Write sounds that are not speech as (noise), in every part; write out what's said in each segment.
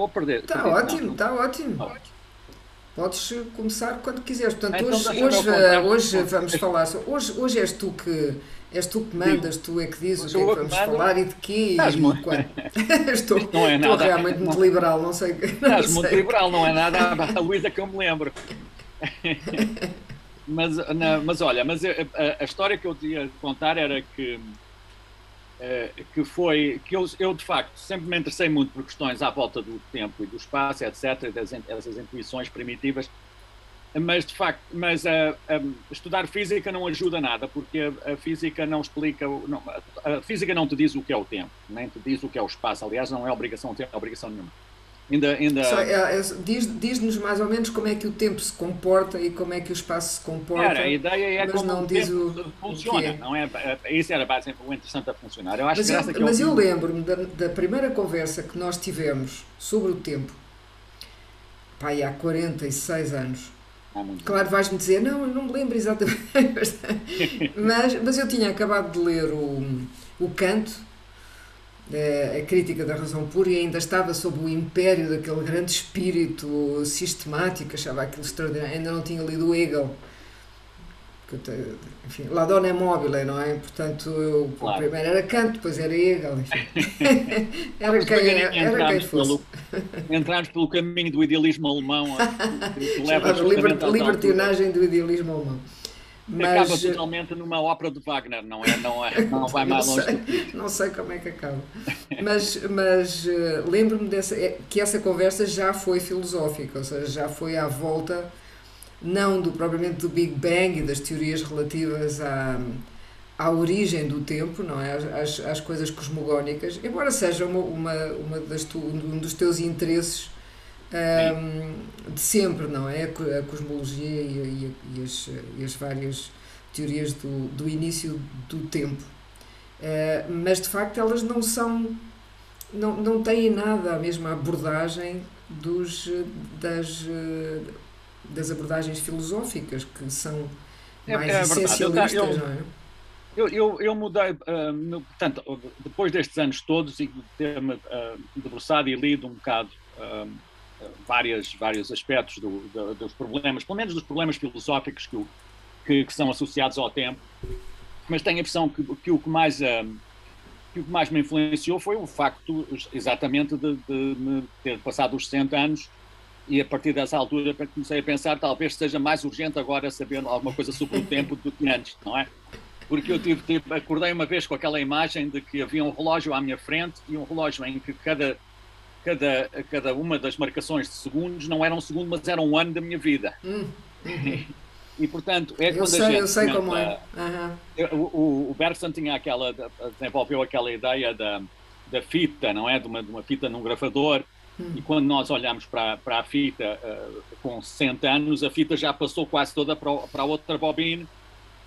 estou a perder. Está ótimo, está ótimo. Podes começar quando quiseres. Portanto, Então, hoje, hoje, hoje vamos falar. Hoje, hoje és tu que és tu que mandas, tu é que dizes o que é que vamos mando. falar e de quê Estás e muito- quando. (laughs) estou, não é estou nada. realmente muito liberal, não sei. (laughs) Não Estás muito sei. liberal, não é nada a Luísa que eu me lembro. (laughs) mas, na- mas olha, mas a, a- a história que eu te ia contar era que, que foi que eu, eu, de facto sempre me interessei muito por questões à volta do tempo e do espaço, etc., e das, in- essas intuições primitivas. Mas de facto, mas ah, ah, estudar física não ajuda nada, porque a, a física não explica, não, a física não te diz o que é o tempo, nem te diz o que é o espaço. Aliás, não é obrigação ter obrigação nenhuma. Ainda, ainda, Só, é, é, diz- Diz-nos mais ou menos como é que o tempo se comporta e como é que o espaço se comporta. Era, a ideia é mas como não o diz o- o funciona, quê. não é? Isso era basicamente o interessante a funcionar. Eu acho Mas, eu, que mas eu ouvi- lembro-me da, da primeira conversa que nós tivemos sobre o tempo, pá, aí há 46 anos. Há Claro, vais-me dizer, não, eu não me lembro exatamente, (laughs) mas, mas eu tinha acabado de ler o, o Canto, a crítica da razão pura, e ainda estava sob o império daquele grande espírito sistemático, achava aquilo extraordinário, ainda não tinha lido Hegel. Enfim, La Donna é mobile, não é? Portanto, eu, Claro. primeiro era Canto, depois era Hegel, enfim. (laughs) era Mas quem, devagarinho era quem fosse. pelo, pelo caminho do idealismo alemão que (laughs) que leva Chamado liber, libertinagem do idealismo alemão. Acaba Mas, totalmente numa ópera de Wagner, não é? Não, é, (laughs) não vai mais longe sei. do que. Não sei como é que acaba. (laughs) Mas, mas eh, lembro-me dessa, é, que essa conversa já foi filosófica, ou seja, já foi à volta, não do, propriamente do Big Bang e das teorias relativas à, à origem do tempo, não é? Às, às coisas cosmogónicas, embora seja uma, uma, uma das tu, um dos teus interesses ahm, de sempre, não é? A co- A cosmologia e, e- as, e as várias teorias do, do início do tempo. Eh, mas de facto elas não são, não, não têm nada a mesma abordagem dos, das, eh, das abordagens filosóficas, que são É- mais é essencialistas, Eu- eu- não é? Eu, eu, eu mudei, ah, no- portanto, depois destes anos todos e de ter-me ah, debruçado e lido um bocado ah, várias, vários aspectos do- do- dos problemas, pelo menos dos problemas filosóficos que, que, que são associados ao tempo, mas tenho a impressão que, que o que mais ah, que o que mais me influenciou foi o facto exatamente de, de me ter passado os 60 anos e a partir dessa altura comecei a pensar talvez seja mais urgente agora saber alguma coisa sobre o tempo do que antes, não é? Porque eu tive, tive- acordei uma vez com aquela imagem de que havia um relógio à minha frente e um relógio em que cada, cada, cada uma das marcações de segundos não era um segundo, mas era um ano da minha vida. Hum, uhum. E, portanto, é Eu quando a sei, gente eu sei como a- é. Aham. o, o, Bergson tinha aquela, desenvolveu aquela ideia da, da fita, não é? De uma, de uma fita num gravador. Hum. E quando nós olhamos para, para a fita eh, com 60 anos, a fita já passou quase toda para, para a outra bobina.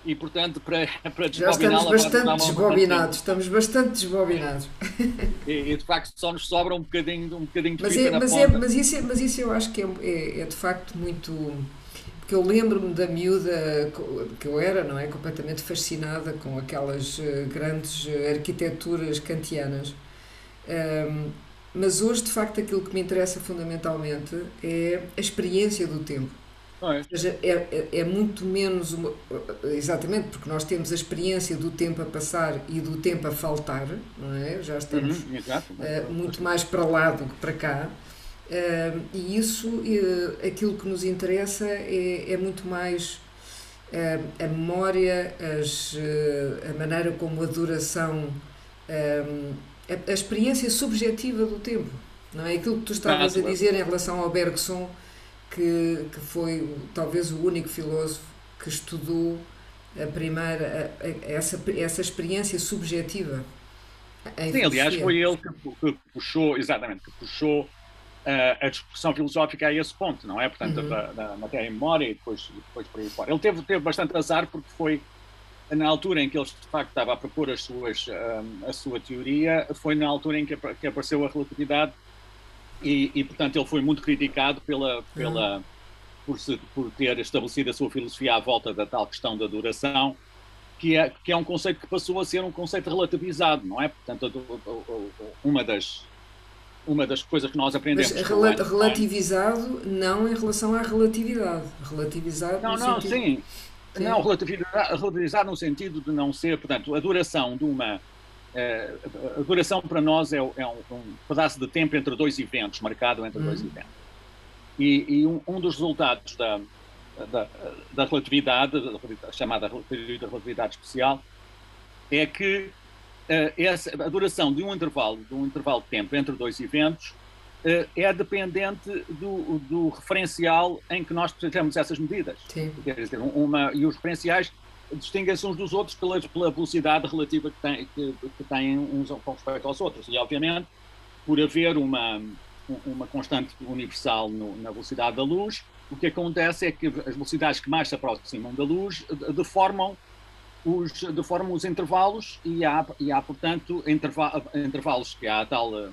E, portanto, para, (laughs) para Já estamos bastante um desbobinados, estamos bastante desbobinados. (laughs) E, e, de facto, só nos sobra um bocadinho, um bocadinho de Mas, é, mas, é, mas, isso, é- mas isso eu acho que é, é, é de facto muito. Porque eu lembro-me da miúda que eu era, não é? Completamente fascinada com aquelas eh, grandes arquiteturas kantianas. Ahm, mas hoje, de facto, aquilo que me interessa fundamentalmente é a experiência do tempo. Pois. Seja, é, é, é muito menos uma, exatamente porque nós temos a experiência do tempo a passar e do tempo a faltar, não é? Já estamos Uhum, eh, muito mais para lá do que para cá. Eh, e isso, eh, aquilo que nos interessa é, é muito mais a memória, as, a maneira como a duração, a, a experiência subjetiva do tempo. Não é aquilo que tu estavas a Exato. dizer em relação ao Bergson, que, que foi talvez o único filósofo que estudou a primeira, a- a- essa, essa experiência subjetiva. Sim, aliás, foi ele que, que puxou, exatamente, que puxou eh, a discussão filosófica a esse ponto, não é? Portanto, Uhum. da, da matéria e memória e depois, depois por aí fora. Ele teve, teve bastante azar porque foi na altura em que ele, de facto, estava a propor as suas, eh, a sua teoria, foi na altura em que, que apareceu a relatividade e, e, portanto, ele foi muito criticado pela, pela, por, se, por ter estabelecido a sua filosofia à volta da tal questão da duração que é, que é um conceito que passou a ser um conceito relativizado, não é? Portanto, uma das, uma das coisas que nós aprendemos. Mas rel relativizado não em relação à relatividade. Relativizado não, não, sentido... sim. sim. Não, relativizado no sentido de não ser, portanto, a duração de uma. Uh, a duração para nós é, é um, um, pedaço de tempo entre dois eventos, marcado entre dois uhum. eventos. E, e um, um, dos resultados da, da, da relatividade, da chamada relatividade especial, é que uh, essa, a duração de um intervalo, de um intervalo de tempo entre dois eventos, uh, é dependente do, do, referencial em que nós precisamos essas medidas. Sim. Quer dizer, uma, e os referenciais distinguem-se uns dos outros pela, pela velocidade relativa que, tem, que, que têm uns com respeito aos outros. E, obviamente, por haver uma, uma constante universal no, na velocidade da luz, o que acontece é que as velocidades que mais se aproximam da luz deformam os, deformam os intervalos e há, e há portanto, intervalos que há a tal, a,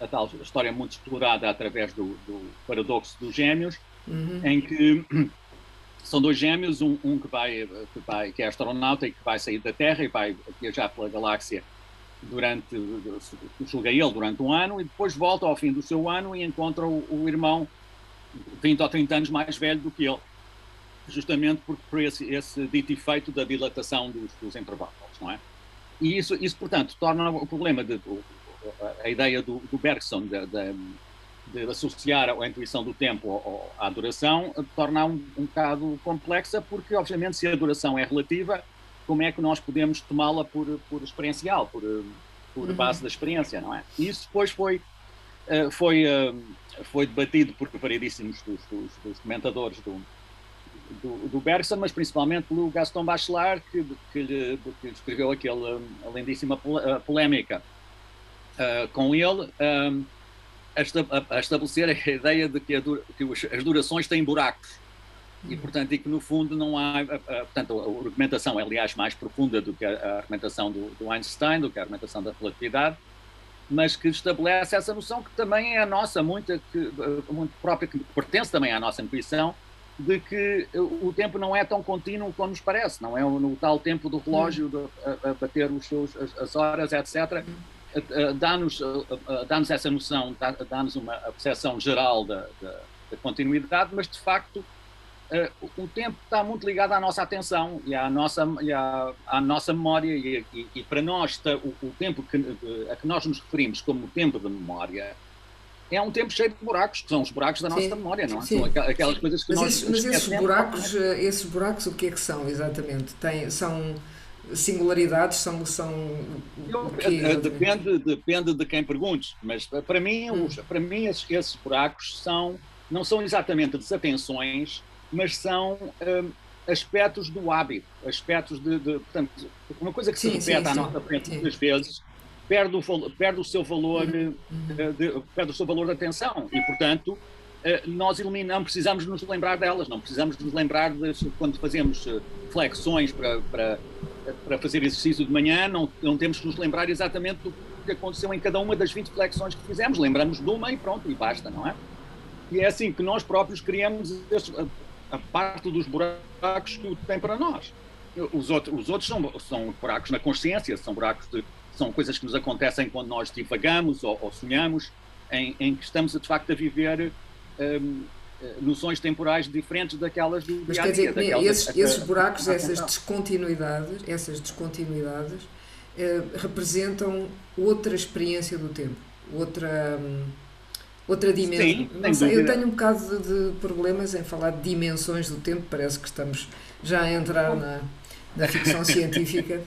a tal história muito explorada através do, do paradoxo dos gêmeos, uhum. em que são dois gêmeos, um, um que, vai, que, vai, que é astronauta e que vai sair da Terra e vai viajar pela galáxia durante, julga ele, durante um ano, e depois volta ao fim do seu ano e encontra o, o irmão 20 ou 30 anos mais velho do que ele justamente por, por esse, esse dito efeito da dilatação dos, dos não é? E isso, isso, portanto, torna o problema de, a ideia do, do Bergson de, de, associar a intuição do tempo à duração torna um, um bocado complexa, porque, obviamente, se a duração é relativa, como é que nós podemos tomá-la por, por experiencial, por, por uhum. base da experiência, não é? Isso depois foi, eh, foi, eh, foi debatido por variedíssimos dos, dos, dos comentadores do, do, do Bergson, mas principalmente pelo Gaston Bachelard, que, que, lhe, que escreveu aquela lindíssima polémica uh, com ele, um, a, a, estabelecer a (laughs) ideia de que, que as durações têm buracos. E, portanto, e que no fundo não há. portanto, a argumentação é, aliás, mais profunda do que a, argumentação do, do, Einstein, do que a argumentação da relatividade, mas que estabelece essa noção que também é a nossa, muito, que, muito própria, que pertence também à nossa intuição, de que o tempo não é tão contínuo como nos parece, não é no tal tempo do relógio de, a, a, bater os seus, as, as horas, etc. Dá-nos dá essa noção, dá-nos uma percepção geral da, da, da, continuidade, mas de facto o tempo está muito ligado à nossa atenção e à nossa, e à, à nossa memória e, e, e para nós o, o tempo que, a que nós nos referimos como tempo de memória é um tempo cheio de buracos, que são os buracos da nossa sim, memória, não é? São aquelas coisas que mas nós. Esse, mas esses buracos, eh, esses buracos, o que é que são exatamente? Tem, são singularidades, são. são eh, depende, depende de quem perguntes, mas para mim, hum. os, para mim esses, esses, buracos são, não são exatamente desatenções, mas são. Um, aspectos do hábito, aspectos de, de, portanto, uma coisa que se repete à nossa frente muitas vezes perde o, perde o seu valor uhum. Eh, de, perde o seu valor de atenção e portanto eh, nós eliminamos, precisamos nos lembrar delas, não precisamos nos lembrar de, quando fazemos eh, flexões para, para, para fazer exercício de manhã, não, não temos que nos lembrar exatamente do que aconteceu em cada uma das 20 flexões que fizemos, lembramos de uma e pronto, e basta, não é? E é assim que nós próprios criamos a, a parte dos buracos que o tem para nós. Os outros, os outros são, são buracos na consciência, são buracos de são coisas que nos acontecem quando nós divagamos ou, ou sonhamos, em, em, que estamos de facto a viver um, noções temporais diferentes daquelas do Mas quer dizer, daquelas, esses, esses buracos, essas descontinuidades, essas descontinuidades eh, representam outra experiência do tempo, outra hum, outra dimensão. Sim, eu tenho um bocado de, de, problemas em falar de dimensões do tempo, parece que estamos já a entrar na, na ficção (laughs) científica.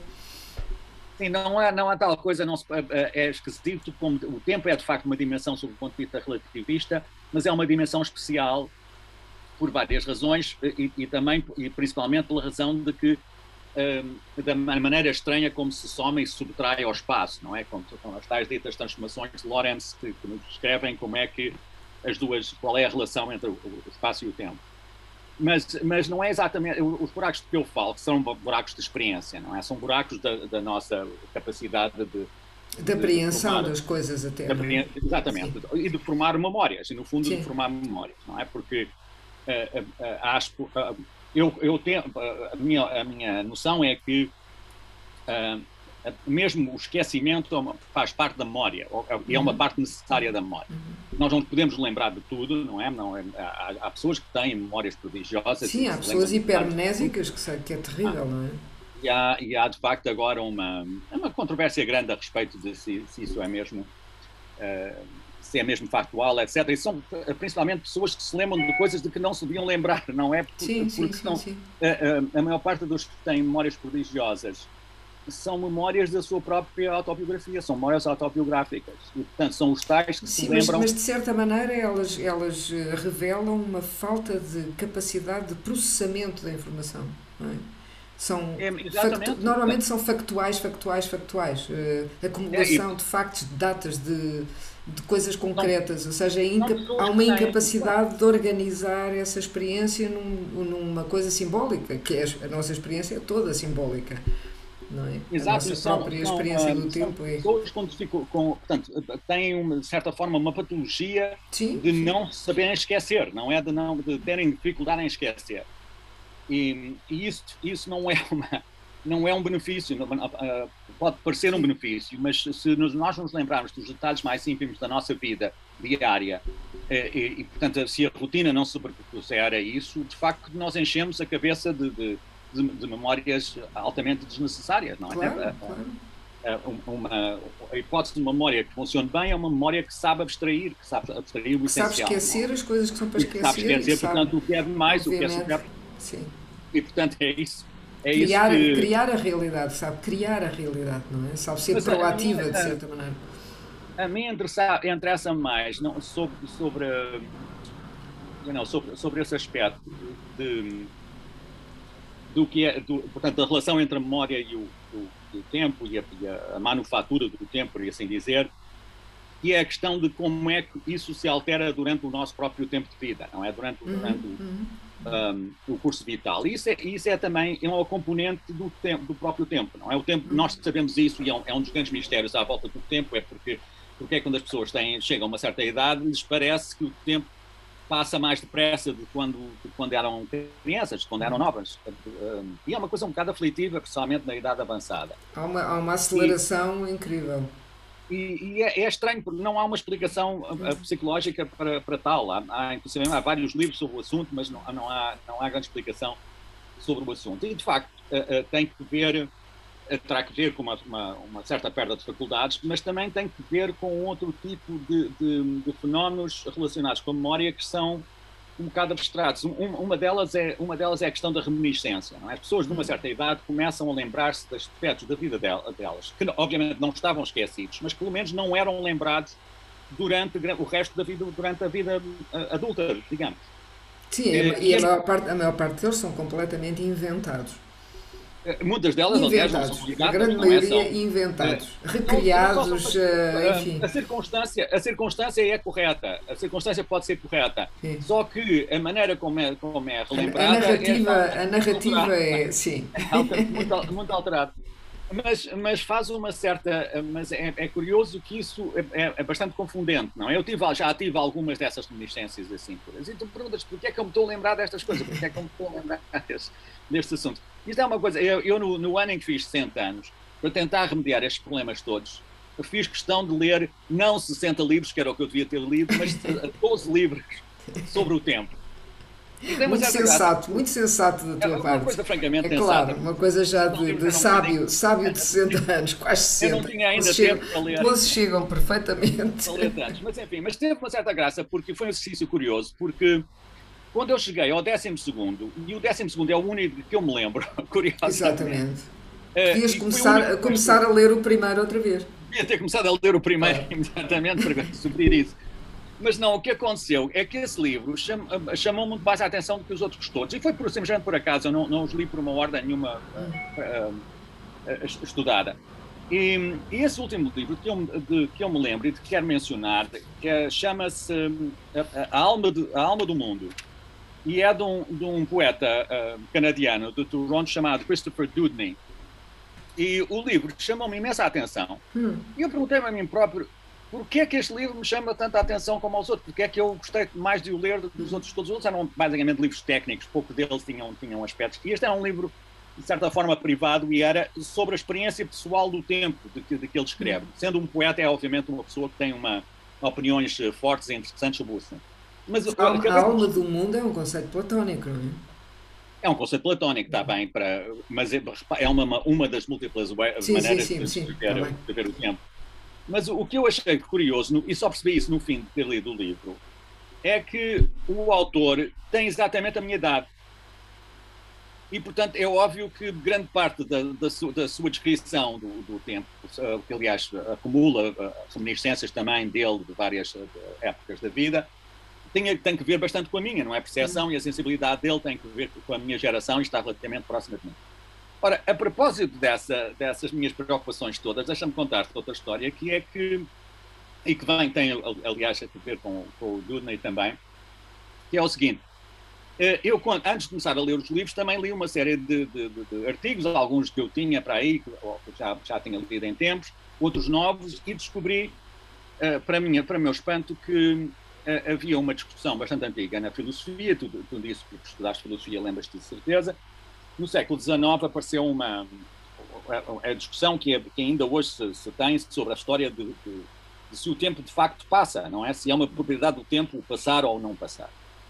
Sim, não há, não há tal coisa, não se, é, é esquisito, como o tempo é de facto uma dimensão sob o ponto de vista relativista, mas é uma dimensão especial por várias razões e, e também e principalmente pela razão de que um, da maneira estranha como se soma e subtrai ao espaço, não é? Com, com as tais ditas transformações de Lorentz que, que nos descrevem como é que as duas, qual é a relação entre o, o espaço e o tempo mas, mas não é exatamente. Os buracos de que eu falo são buracos de experiência, não é? São buracos da, da nossa capacidade de. De apreensão das coisas até. É? exatamente. Sim. E de formar memórias, e no fundo Sim. de formar memórias, não é? Porque uh, uh, uh, acho. eu, eu tenho. a, minha, a minha noção é que mesmo o esquecimento é faz parte da memória, é uma uhum. parte necessária da memória. Uhum. Nós não podemos lembrar de tudo, não é? Não é há, há, pessoas que têm memórias prodigiosas. Sim, há pessoas hipermnésicas, que, que é terrível, ah, não é? E há, e há, de facto, agora uma, uma controvérsia grande a respeito de se, se isso é mesmo. Uh, se é mesmo factual, etc. E são principalmente pessoas que se lembram de coisas de que não se deviam lembrar, não é? Porque, sim, porque sim, sim. A, a, a, maior parte dos que têm memórias prodigiosas são memórias da sua própria autobiografia, são memórias autobiográficas. E, portanto, são os tais que se lembram. Mas, mas, de certa maneira, elas, elas eh, revelam uma falta de capacidade de processamento da informação. É? São é, factu... Normalmente são factuais, factuais, factuais. Uh, acumulação é, de factos, de datas, de, de coisas concretas. Ou seja, inca... há uma incapacidade de organizar essa experiência num, numa coisa simbólica, que é a nossa experiência é toda simbólica não é? Exato, a nossa são, própria são, experiência do tempo é. Pessoas ficam com, portanto, têm uma, de certa forma uma patologia sim, de sim. não saberem esquecer, não é de não de terem dificuldade em esquecer. E, e isso, isso não é uma não é um benefício, pode parecer um benefício, mas se nós nos lembrarmos dos detalhes mais ínfimos da nossa vida diária eh, e, e portanto, se a rotina não se sobrepuser a isso, de facto nós enchemos a cabeça de, de de, memórias altamente desnecessárias, não é? Claro, é, claro. É, uma, a hipótese de uma memória que funcione bem é uma memória que sabe abstrair, que sabe abstrair o que essencial. Sabe esquecer é? as coisas que são para esquecer. Sabe esquecer, sabe, portanto, o que é demais, obviamente, o que é super. Sim. E, portanto, é isso. É criar, isso que... criar a realidade, sabe? Criar a realidade, não é? Sabe ser Mas proativa, minha, de certa maneira. A mim interessa, interessa mais não, sobre, sobre, não, sobre, sobre esse aspecto de do que é, do, portanto, a relação entre a memória e o, o, o tempo e a, e a, manufatura do tempo, por assim dizer, e é a questão de como é que isso se altera durante o nosso próprio tempo de vida, não é? Durante, uhum, durante uhum. Um, o curso vital. E isso é, isso é também é uma componente do, tempo, do próprio tempo, não é? O tempo, nós sabemos isso e é um, é um dos grandes mistérios à volta do tempo, é porque, porque é quando as pessoas têm, chegam a uma certa idade, lhes parece que o tempo passa mais depressa de quando, de quando eram crianças, de quando eram uhum. novas. E é uma coisa um bocado aflitiva, principalmente na idade avançada. Há uma, há uma aceleração e, incrível. E, e é, é, estranho, porque não há uma explicação uh, uhum. psicológica para, para tal. Há, há, inclusive, há vários livros sobre o assunto, mas não, não, há, não há grande explicação sobre o assunto. E, de facto, uh, tem que ver terá que ver com uma, uma, uma, certa perda de faculdades, mas também tem que ver com outro tipo de, de, de fenómenos relacionados com a memória que são um bocado abstratos. Um, uma, delas é, uma delas é a questão da reminiscência. Não é? As pessoas de uma certa idade começam a lembrar-se dos aspectos da vida delas, que obviamente não estavam esquecidos, mas que pelo menos não eram lembrados durante o resto da vida, durante a vida adulta, digamos. Sim, e, e a, maior parte, a maior parte deles são completamente inventados. Muitas delas, inventados, aliás, não são ligadas, a grande é? maioria é? inventados, é, recriados, uh, enfim. A circunstância, a circunstância é correta, a circunstância pode ser correta, sim. só que a maneira como é, como é relembrada... A, narrativa é, a narrativa (laughs) é, sim. É muito, muito alterada. Mas, mas faz uma certa. Mas é, é curioso que isso é, é, bastante confundente, não é? Eu tive, já tive algumas dessas reminiscências assim. E tu perguntas porquê é que eu me estou a lembrar destas coisas? Porquê é que eu me estou a lembrar (laughs) deste, deste assunto? Isto é uma coisa. Eu, eu no, no, ano em que fiz 60 anos, para tentar remediar estes problemas todos, fiz questão de ler não 60 livros, que era o que eu devia ter lido, mas (laughs) 12 livros sobre o tempo. Muito sensato, muito sensato da tua é, uma parte. Coisa, francamente, é claro, uma coisa já de, de sábio, sábio de 60 anos, quase 60. Eu não tinha ainda tempo para ler. 12 chegam perfeitamente. Mas enfim, mas teve uma certa graça, porque foi um exercício curioso, porque quando eu cheguei ao 12 e o 12 é o único que eu me lembro, (laughs) curiosamente. Exatamente. Uh, Devias começar, começar a ler o primeiro outra vez. Devia ter começado a ler o primeiro é. imediatamente para subir isso. Mas não, o que aconteceu é que esse livro chamou, chamou muito mais a atenção do que os outros todos. E foi por, simplesmente por acaso, eu não, não os li por uma ordem nenhuma uh, uh, estudada. E, e, esse último livro que eu, de, que eu me lembro e de que quero mencionar, que é, chama-se a, a, Alma a Alma do Mundo e é de um, de um poeta uh, canadiano de Toronto chamado Christopher Dudney. E o livro chamou-me imensa atenção. Hum. E eu perguntei-me a mim próprio por que é que este livro me chama tanta atenção como aos outros? Porque é que eu gostei mais de o ler do que os outros? Todos os outros eram basicamente livros técnicos, pouco deles tinham, tinham aspectos. E este era um livro de certa forma, privado e era sobre a experiência pessoal do tempo de que, de que ele escreve. Sendo um poeta, é obviamente uma pessoa que tem uma, opiniões fortes e interessantes sobre o assunto. Mas, a, a alma do mundo é um conceito platónico, não é? É um conceito platónico, está bem, para, mas é, é uma, uma das múltiplas sim, maneiras sim, sim, de, ver, tá de, ver, o tempo. Mas o que eu achei curioso, e só percebi isso no fim de ter lido o livro, é que o autor tem exatamente a minha idade. E, portanto, é óbvio que grande parte da, da, sua, da sua, descrição do, do, tempo, que aliás acumula reminiscências também dele de várias épocas da vida, tem, tem que ver bastante com a minha, não é? A percepção e a sensibilidade dele tem que ver com a minha geração e está relativamente próxima de mim. Ora, a propósito dessa, dessas minhas preocupações todas, deixa-me contar-te outra história que é que, e que vem, tem aliás a ver com, com o Dudney também, que é o seguinte, eh, eu, antes de começar a ler os livros, também li uma série de, de, de artigos, alguns que eu tinha para aí, que já, já tinha lido em tempos, outros novos, e descobri, eh, para, minha, para meu espanto, que havia uma discussão bastante antiga na filosofia, tu, tu disse que estudaste filosofia, lembras-te de certeza. No século XIX apareceu uma a, a discussão que, é, que, ainda hoje se, se, tem sobre a história de, de, de, se o tempo de facto passa, não é? Se é uma propriedade do tempo passar ou não passar.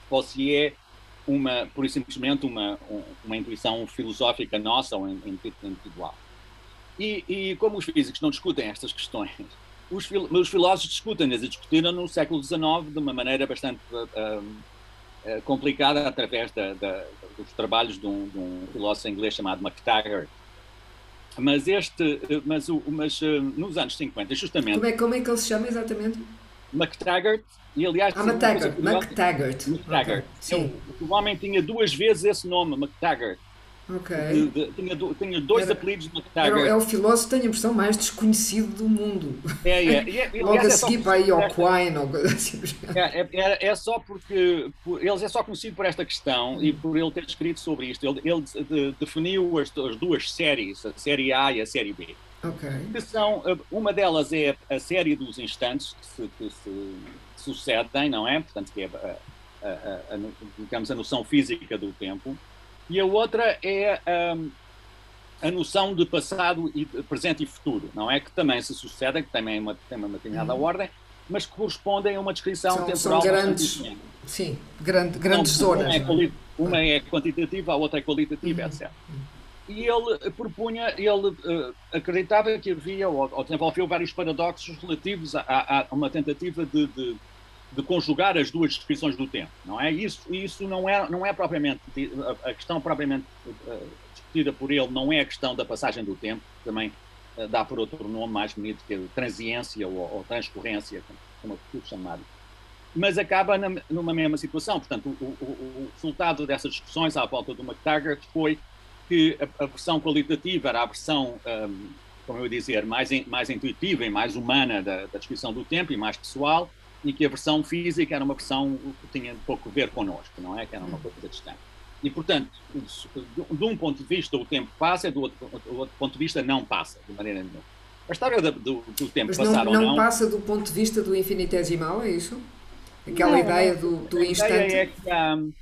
Ou se é uma, por simplesmente uma, uma intuição filosófica nossa ou individual. E, e como os físicos não discutem estas questões os, fil os filósofos discutem-nas e discutiram no século XIX de uma maneira bastante uh, uh, complicada através da, da, dos trabalhos de um, de um, filósofo inglês chamado MacTaggart. Mas este, mas, o, mas uh, nos anos 50, justamente... Como é, como é que ele se chama exatamente? MacTaggart, e aliás... Ah, MacTaggart, MacTaggart. MacTaggart. Okay. O, o homem tinha duas vezes esse nome, MacTaggart. Ok. De, de, tinha, do, tinha, dois era, apelidos de McTaggart. é o filósofo, tenho a impressão, mais desconhecido do mundo. É, é. (laughs) E, é Logo a seguir para aí ao Quine ou coisa assim. É, é, é, é, só porque por, ele é só conhecido por esta questão e por ele ter escrito sobre isto. Ele, ele de, definiu as, as, duas séries, a série A e a série B. Ok. Que são, uma delas é a série dos instantes que se, que se sucedem, não é? Portanto, que é a, a, a, digamos, a noção física do tempo e a outra é um, a noção de passado, e presente e futuro, não é? Que também se sucedem, que também é uma, tem uma determinada uhum. ordem, mas que correspondem a uma descrição são, temporal. São grandes, sim, grande, grandes então, zonas. Uma é, uma é, quantitativa, a outra é qualitativa, uhum. etc. E ele propunha, ele uh, acreditava que havia, ou, ou desenvolveu vários paradoxos relativos a, a, a uma tentativa de, de de conjugar as duas descrições do tempo, não é? Isso, isso não é, não é propriamente a questão propriamente uh, discutida por ele não é a questão da passagem do tempo, também uh, dá por outro nome mais bonito que é transiência ou, ou transcorrência, como é chamado. Mas acaba na, numa mesma situação. Portanto, o, o, o, resultado dessas discussões à volta do McTaggart foi que a, a versão qualitativa era a versão, um, como eu ia dizer, mais, mais intuitiva e mais humana da, da descrição do tempo e mais pessoal, e que a versão física era uma versão que tinha pouco a ver connosco, não é? Que era uma coisa distante. E, portanto, de um ponto de vista o tempo passa, do outro, do outro ponto de vista não passa, de maneira nenhuma. A história do, do, do tempo Mas passar não, ou não... não passa do ponto de vista do infinitesimal, é isso? Aquela não, ideia do, do a instante... Ideia é que, um,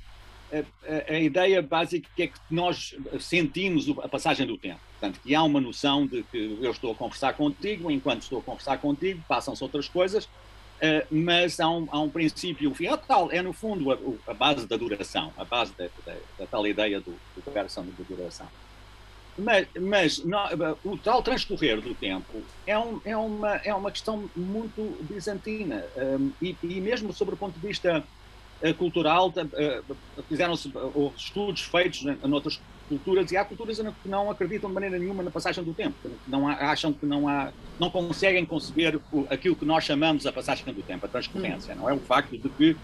a, a, ideia básica é que nós sentimos a passagem do tempo. Portanto, que há uma noção de que eu estou a conversar contigo, enquanto estou a conversar contigo, passam-se outras coisas, mas há um, há um princípio final tal, é no fundo a, a, base da duração, a base da, da, da tal ideia do, do duração de duração. Mas, mas não, o tal transcorrer do tempo é, um, é, uma, é uma questão muito bizantina um, e, e, mesmo sobre o ponto de vista uh, cultural fizeram-se estudos feitos noutras culturas e há culturas que não acreditam de maneira nenhuma na passagem do tempo, não acham que não há, não conseguem conceber aquilo que nós chamamos a passagem do tempo, a transcorrência, hum. não é o facto de que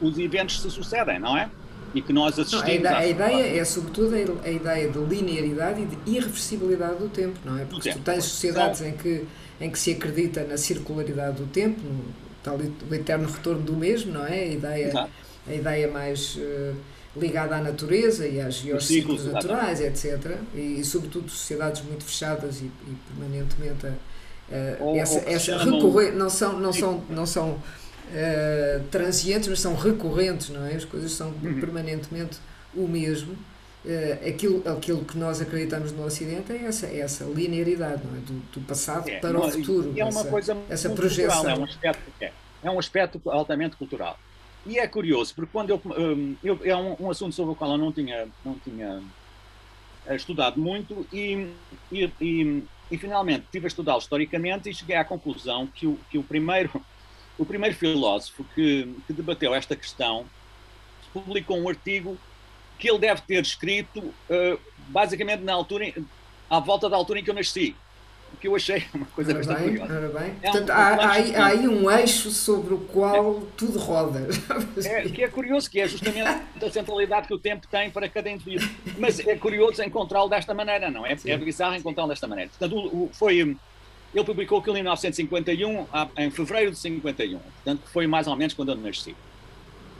os eventos se sucedem, não é? E que nós assistimos. Não, a, a ideia é sobretudo a, a, ideia de linearidade e de irreversibilidade do tempo, não é? Porque tu tens sociedades em que em que se acredita na circularidade do tempo, no tal o eterno retorno do mesmo, não é? A ideia, a ideia mais uh, ligada à natureza e, às, e aos ciclos, ciclos naturais, etc. E, e, sobretudo, sociedades muito fechadas e, e permanentemente a, a, ou, essa, ou essa recorrer, não são, não são, não são uh, transientes, mas são recorrentes, não é? As coisas são uhum. permanentemente o mesmo. uh, aquilo, aquilo que nós acreditamos no Ocidente é essa, é essa linearidade não é? do, do passado é, para não, o futuro. É uma essa, coisa essa projeção. Cultural, é, um aspecto, é, é um aspecto altamente cultural. E é curioso, porque quando eu, um, eu é um, um, assunto sobre o qual eu não tinha, não tinha eh, estudado muito e, e, e, e finalmente estive a estudá-lo historicamente e cheguei à conclusão que o, que o primeiro (laughs) o primeiro filósofo que, que debateu esta questão publicou um artigo que ele deve ter escrito uh, basicamente na altura, à volta da altura em que eu nasci. O que eu achei (laughs) uma coisa ora bastante bem, curiosa. Bem. É Portanto, um, há, há, aí, há, aí um eixo sobre o qual é, tudo roda. (laughs) É, que é curioso, que é justamente (laughs) a centralidade que o tempo tem para cada indivíduo. Mas é curioso encontrá-lo desta maneira, não é? Sim. É bizarro encontrá-lo desta maneira. Portanto, o, o, foi, ele publicou aquilo em 1951, em fevereiro de 51. Portanto, foi mais ou menos quando eu nasci.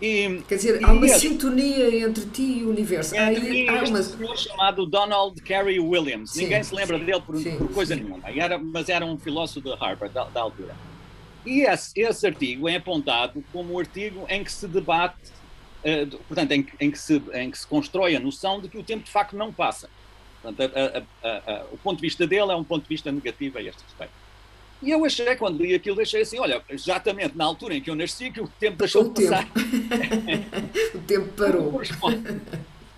E, Quer dizer, há uma sintonia entre ti e o universo. Entre há, há uma... um senhor chamado Donald Carey Williams. Sim, Ninguém se lembra sim, dele por, sim, por coisa nenhuma, era, mas era um filósofo de Harvard da, da altura. E esse, esse, artigo é apontado como o artigo em que se debate, uh, portanto, em, em, que se, em que se constrói a noção de que o tempo de facto não passa. Portanto, a, a, a, o ponto de vista dele é um ponto de vista negativo a este respeito. E eu achei, quando li aquilo, achei assim: olha, exatamente na altura em que eu nasci, que o tempo deixou o de passar. (laughs) o tempo parou.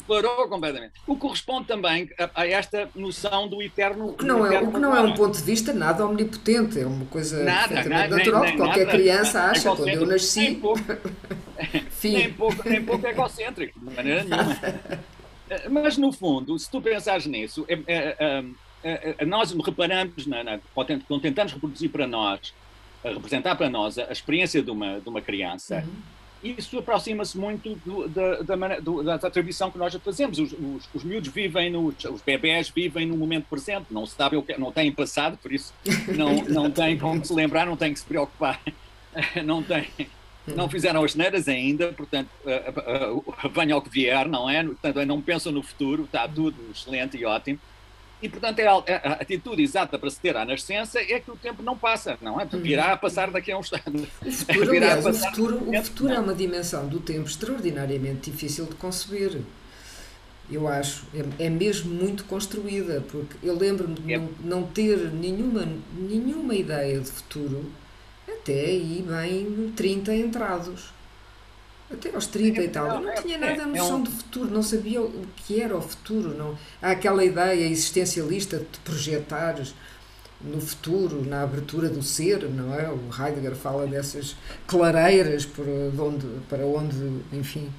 parou completamente. O que corresponde também a, a, esta noção do eterno. O que não, é, o que não é um ponto de vista nada omnipotente, é uma coisa nada, nada natural. Nem, nem Qualquer nada, criança acha, quando eu nasci. (laughs) Nem pouco, nem pouco, nem pouco egocêntrico, de maneira nenhuma. (laughs) Mas, no fundo, se tu pensares nisso, é, é, é eh, eh, nós reparamos, na, na, quando tentamos reproduzir para nós, representar para nós a, experiência de uma, de uma criança, uhum. isso aproxima-se muito do, da, da, do, da, atribuição que nós fazemos. Os, os, os miúdos vivem, no, os bebés vivem no momento presente, não sabem o que, não têm passado, por isso não, não (laughs) têm como se lembrar, não têm que se preocupar, (laughs) não têm. Não fizeram as neiras ainda, portanto, uh, uh, uh, venha ao que vier, não é? Portanto, não pensam no futuro, está tudo excelente e ótimo. E, portanto, é a, é a, atitude exata para se ter à nascença é que o tempo não passa, não é? Virá a passar daqui a uns anos. O (laughs) futuro, aliás, o futuro, o futuro é uma dimensão do tempo extraordinariamente difícil de conceber. Eu acho. É, é mesmo muito construída, porque eu lembro-me de é. não, não, ter nenhuma, nenhuma ideia de futuro até aí bem 30 entrados. Até aos 30 e tal. Eu não tinha nada a noção do futuro, não sabia o que era o futuro. Não. Há aquela ideia existencialista de projetares no futuro, na abertura do ser, não é? O Heidegger fala dessas clareiras por onde, para onde, enfim,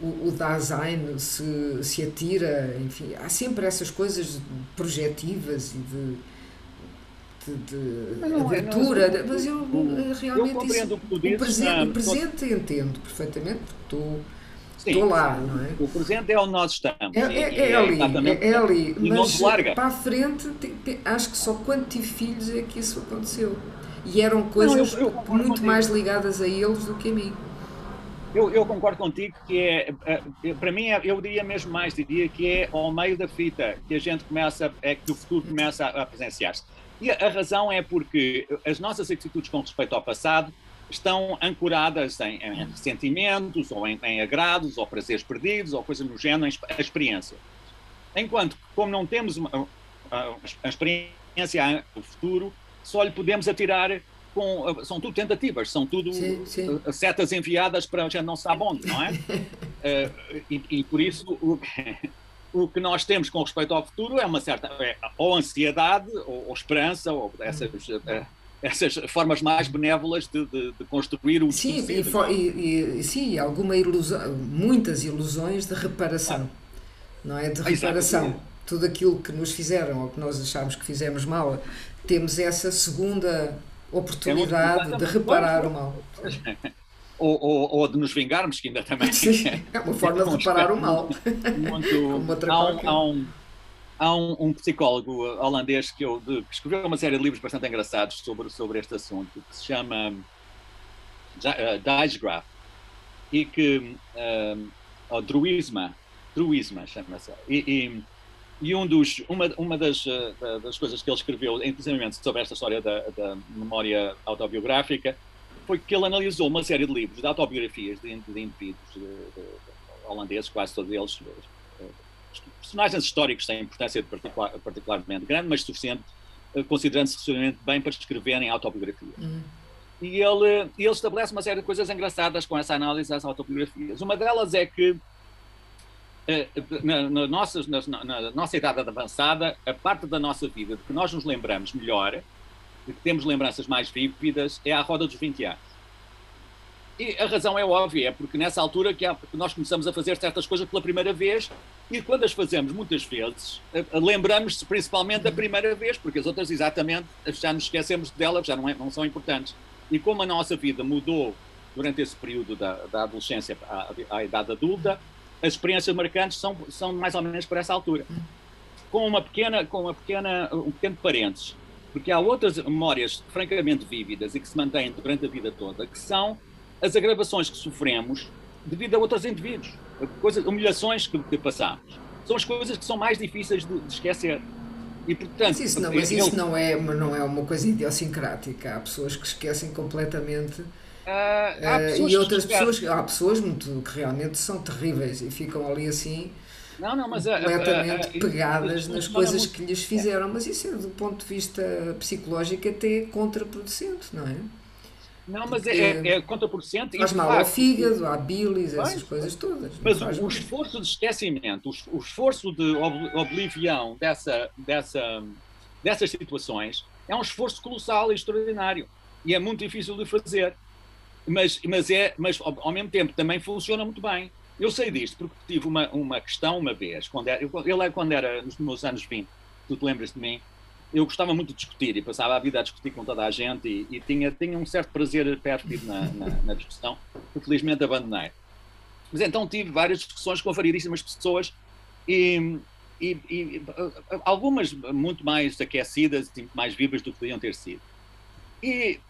o, o Dasein se, se atira, enfim, há sempre essas coisas projetivas e de de, de não, abertura, não, mas eu o, realmente eu isso, o, o, presente, o presente entendo perfeitamente, porque estou, estou lá, não é? O presente é onde nós estamos. É, é, é, é ali, é, é, ali, mas para a frente acho que só quando tive filhos é que isso aconteceu. E eram coisas eu, eu muito mais ligadas a eles do que a mim. Eu, eu, concordo contigo que é, é para mim, eu diria mesmo mais, diria que é ao meio da fita que a gente começa, é que o futuro começa a, a presenciar-se. E a razão é porque as nossas atitudes com respeito ao passado estão ancoradas em, em sentimentos, ou em, em, agrados, ou prazeres perdidos, ou coisa no género, em experiência. Enquanto, como não temos uma, a experiência do futuro, só lhe podemos atirar com. São tudo tentativas, são tudo sim, sim. setas enviadas para a gente não sabe onde, não é? uh, (laughs) e, e, por isso o que nós temos com respeito ao futuro é uma certa é, ou ansiedade ou, ou esperança ou essas é, essas formas mais benévolas de, de, de construir o sim e, e, e, sim alguma ilusão muitas ilusões de reparação ah. não é? De reparação. Exato. tudo aquilo que nos fizeram ou que nós achamos que fizemos mal temos essa segunda oportunidade é de reparar o mal (laughs) ou, ou, ou, de nos vingarmos, que ainda também Sim, é uma forma de reparar o mal. (laughs) Muito, há, um, há, um, há um, psicólogo holandês que, eu, de, que, escreveu uma série de livros bastante engraçados sobre, sobre este assunto, que se chama uh, Dijsgraf, e que, uh, oh, Druisma, Druisma chama-se, e, e, e, um dos, uma, uma das, uh, das coisas que ele escreveu, inclusive sobre esta história da, da memória autobiográfica, foi que ele analisou uma série de livros de autobiografias de, de indivíduos de, de, holandeses, quase todos eles, personagens históricos têm importância particular, particularmente grande, mas suficiente, uh, considerando-se suficientemente bem para escreverem autobiografias. Uhum. E ele, ele estabelece uma série de coisas engraçadas com essa análise das autobiografias. Uma delas é que eh, na, na, nossa, na, na, nossa idade avançada, a parte da nossa vida de que nós nos lembramos melhor, de que temos lembranças mais vívidas, é a roda dos 20 anos. E a razão é óbvia, é porque nessa altura que, nós começamos a fazer certas coisas pela primeira vez e quando as fazemos muitas vezes, eh, lembramos-se principalmente da primeira vez, porque as outras exatamente já nos esquecemos delas, já não, é, não são importantes. E como a nossa vida mudou durante esse período da, da adolescência à, à idade adulta, as experiências marcantes são, são mais ou menos por essa altura. Com uma pequena, com uma pequena, um pequeno parênteses, porque há outras memórias francamente vívidas e que se mantêm durante a vida toda, que são as agravações que sofremos devido a outros indivíduos, coisas, humilhações que, que passamos. São as coisas que são mais difíceis de, de esquecer. E, portanto, mas isso, não, mas isso não, é, não é uma coisa idiosincrática. Há pessoas que esquecem completamente Uh, e outras pessoas, há pessoas muito, que realmente são terríveis e ficam ali assim não, não, mas, completamente uh, uh, pegadas nas coisas que lhes fizeram. Mas isso é, do ponto de vista psicológico, até contraproducente, não é? Não, mas é, é, é contraproducente. Faz mal ao fígado, à bilis, essas coisas todas. Mas o, esforço de esquecimento, o, o esforço de oblivião dessa, dessa, dessas situações é um esforço colossal e extraordinário. E é muito difícil de fazer mas, mas, é, mas ao, mesmo tempo também funciona muito bem. Eu sei disto porque tive uma, uma questão uma vez, quando era, eu, eu quando era nos meus anos 20, tu te lembras de mim, eu gostava muito de discutir e passava a vida a discutir com toda a gente e, e tinha, tinha um certo prazer pérfido na, na, na, discussão, que felizmente abandonei. Mas então tive várias discussões com variedíssimas pessoas e, e, e, algumas muito mais aquecidas e mais vivas do que podiam ter sido. E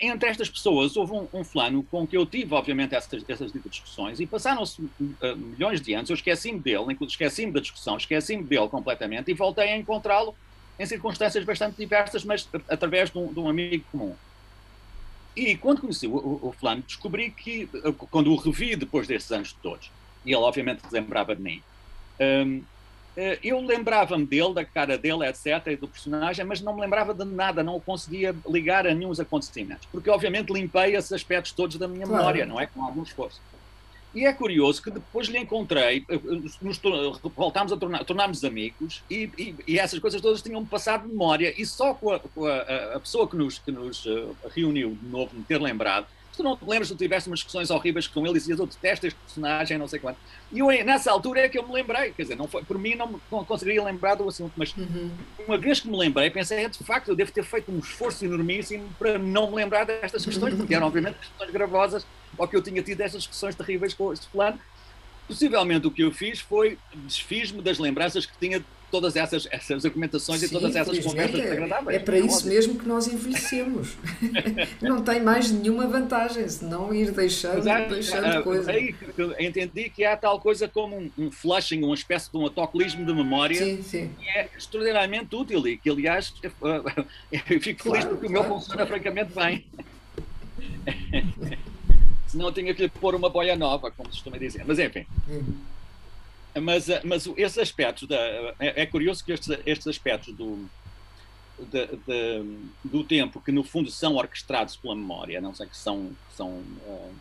entre estas pessoas houve um, um fulano com que eu tive, obviamente, essas, essas discussões e passaram-se uh, milhões de anos, eu esqueci-me dele, esqueci-me da discussão, esqueci-me dele completamente e voltei a encontrá-lo em circunstâncias bastante diversas, mas através de um, de um amigo comum. E quando conheci o, o, o, fulano, descobri que, quando o revi depois desses anos todos, e ele obviamente lembrava de mim, um, eh, eu lembrava-me dele, da cara dele, etc., e do personagem, mas não me lembrava de nada, não o conseguia ligar a nenhum acontecimentos, porque obviamente limpei esses aspectos todos da minha claro. memória, não é? Com algum esforço. E é curioso que depois lhe encontrei, eh, nos, voltámos a tornar, tornámos amigos e, e, e, essas coisas todas tinham-me passado de memória e só com a, com a, a pessoa que nos, que nos eh, reuniu de novo me ter lembrado tu não te lembras de tiveste umas discussões horríveis com ele e dizias, eu detesto este personagem, não sei quanto. E eu, nessa altura é que eu me lembrei, quer dizer, não foi, por mim não, não conseguiria lembrar do assunto, mas uhum. uma vez que me lembrei, pensei, é, de facto, eu devo ter feito um esforço enormíssimo para não me lembrar destas questões, porque eram obviamente questões gravosas, ou que eu tinha tido estas discussões terríveis com este plano. Possivelmente o que eu fiz foi desfiz-me das lembranças que tinha todas essas, essas argumentações Sim, e todas essas conversas é, desagradáveis. É para isso mesmo que nós envelhecemos. (laughs) não tem mais nenhuma vantagem, se não ir deixando, é, deixando é, coisas. Aí entendi que há tal coisa como um, um flushing, uma espécie de um autocolismo de memória sim, sim. que é extraordinariamente útil e que, aliás, (laughs) eu fico feliz porque claro. o meu funciona francamente bem. (laughs) Senão eu tinha que lhe pôr uma boia nova, como se costuma dizer. Mas enfim. Uhum. Mas, eh, mas esses aspectos, da, é, é curioso que estes, estes aspectos do, de, de, do tempo, que no fundo são orquestrados pela memória, não sei que são. são uh,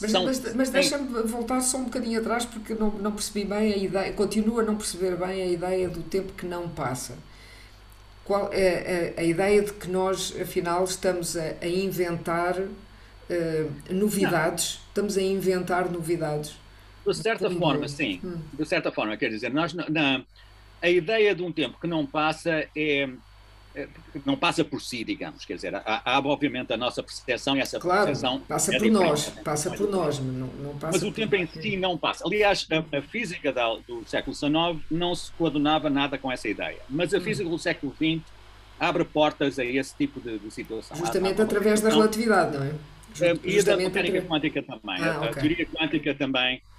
mas, são, mas, mas deixa-me voltar só um bocadinho atrás porque não, não percebi bem a ideia, continuo a não perceber bem a ideia do tempo que não passa. Qual é a, a ideia de que nós, afinal, estamos a, a inventar uh, novidades? Não. Estamos a inventar novidades. De certa forma, sim. Hum. De certa forma, quer dizer, nós, na, a ideia de um tempo que não passa é, é não passa por si, digamos, quer dizer, há, há obviamente a nossa percepção e essa claro, percepção passa é por nós, passa por nós, mas não, não passa Mas o tempo em si não passa. Aliás, a, a física da, do século XIX não se coadunava nada com essa ideia, mas a hum. física do século XX abre portas a esse tipo de, de situação. Justamente há, há através da relatividade, não é? e da mecânica quântica também. Ah, a, okay. a teoria quântica também eh,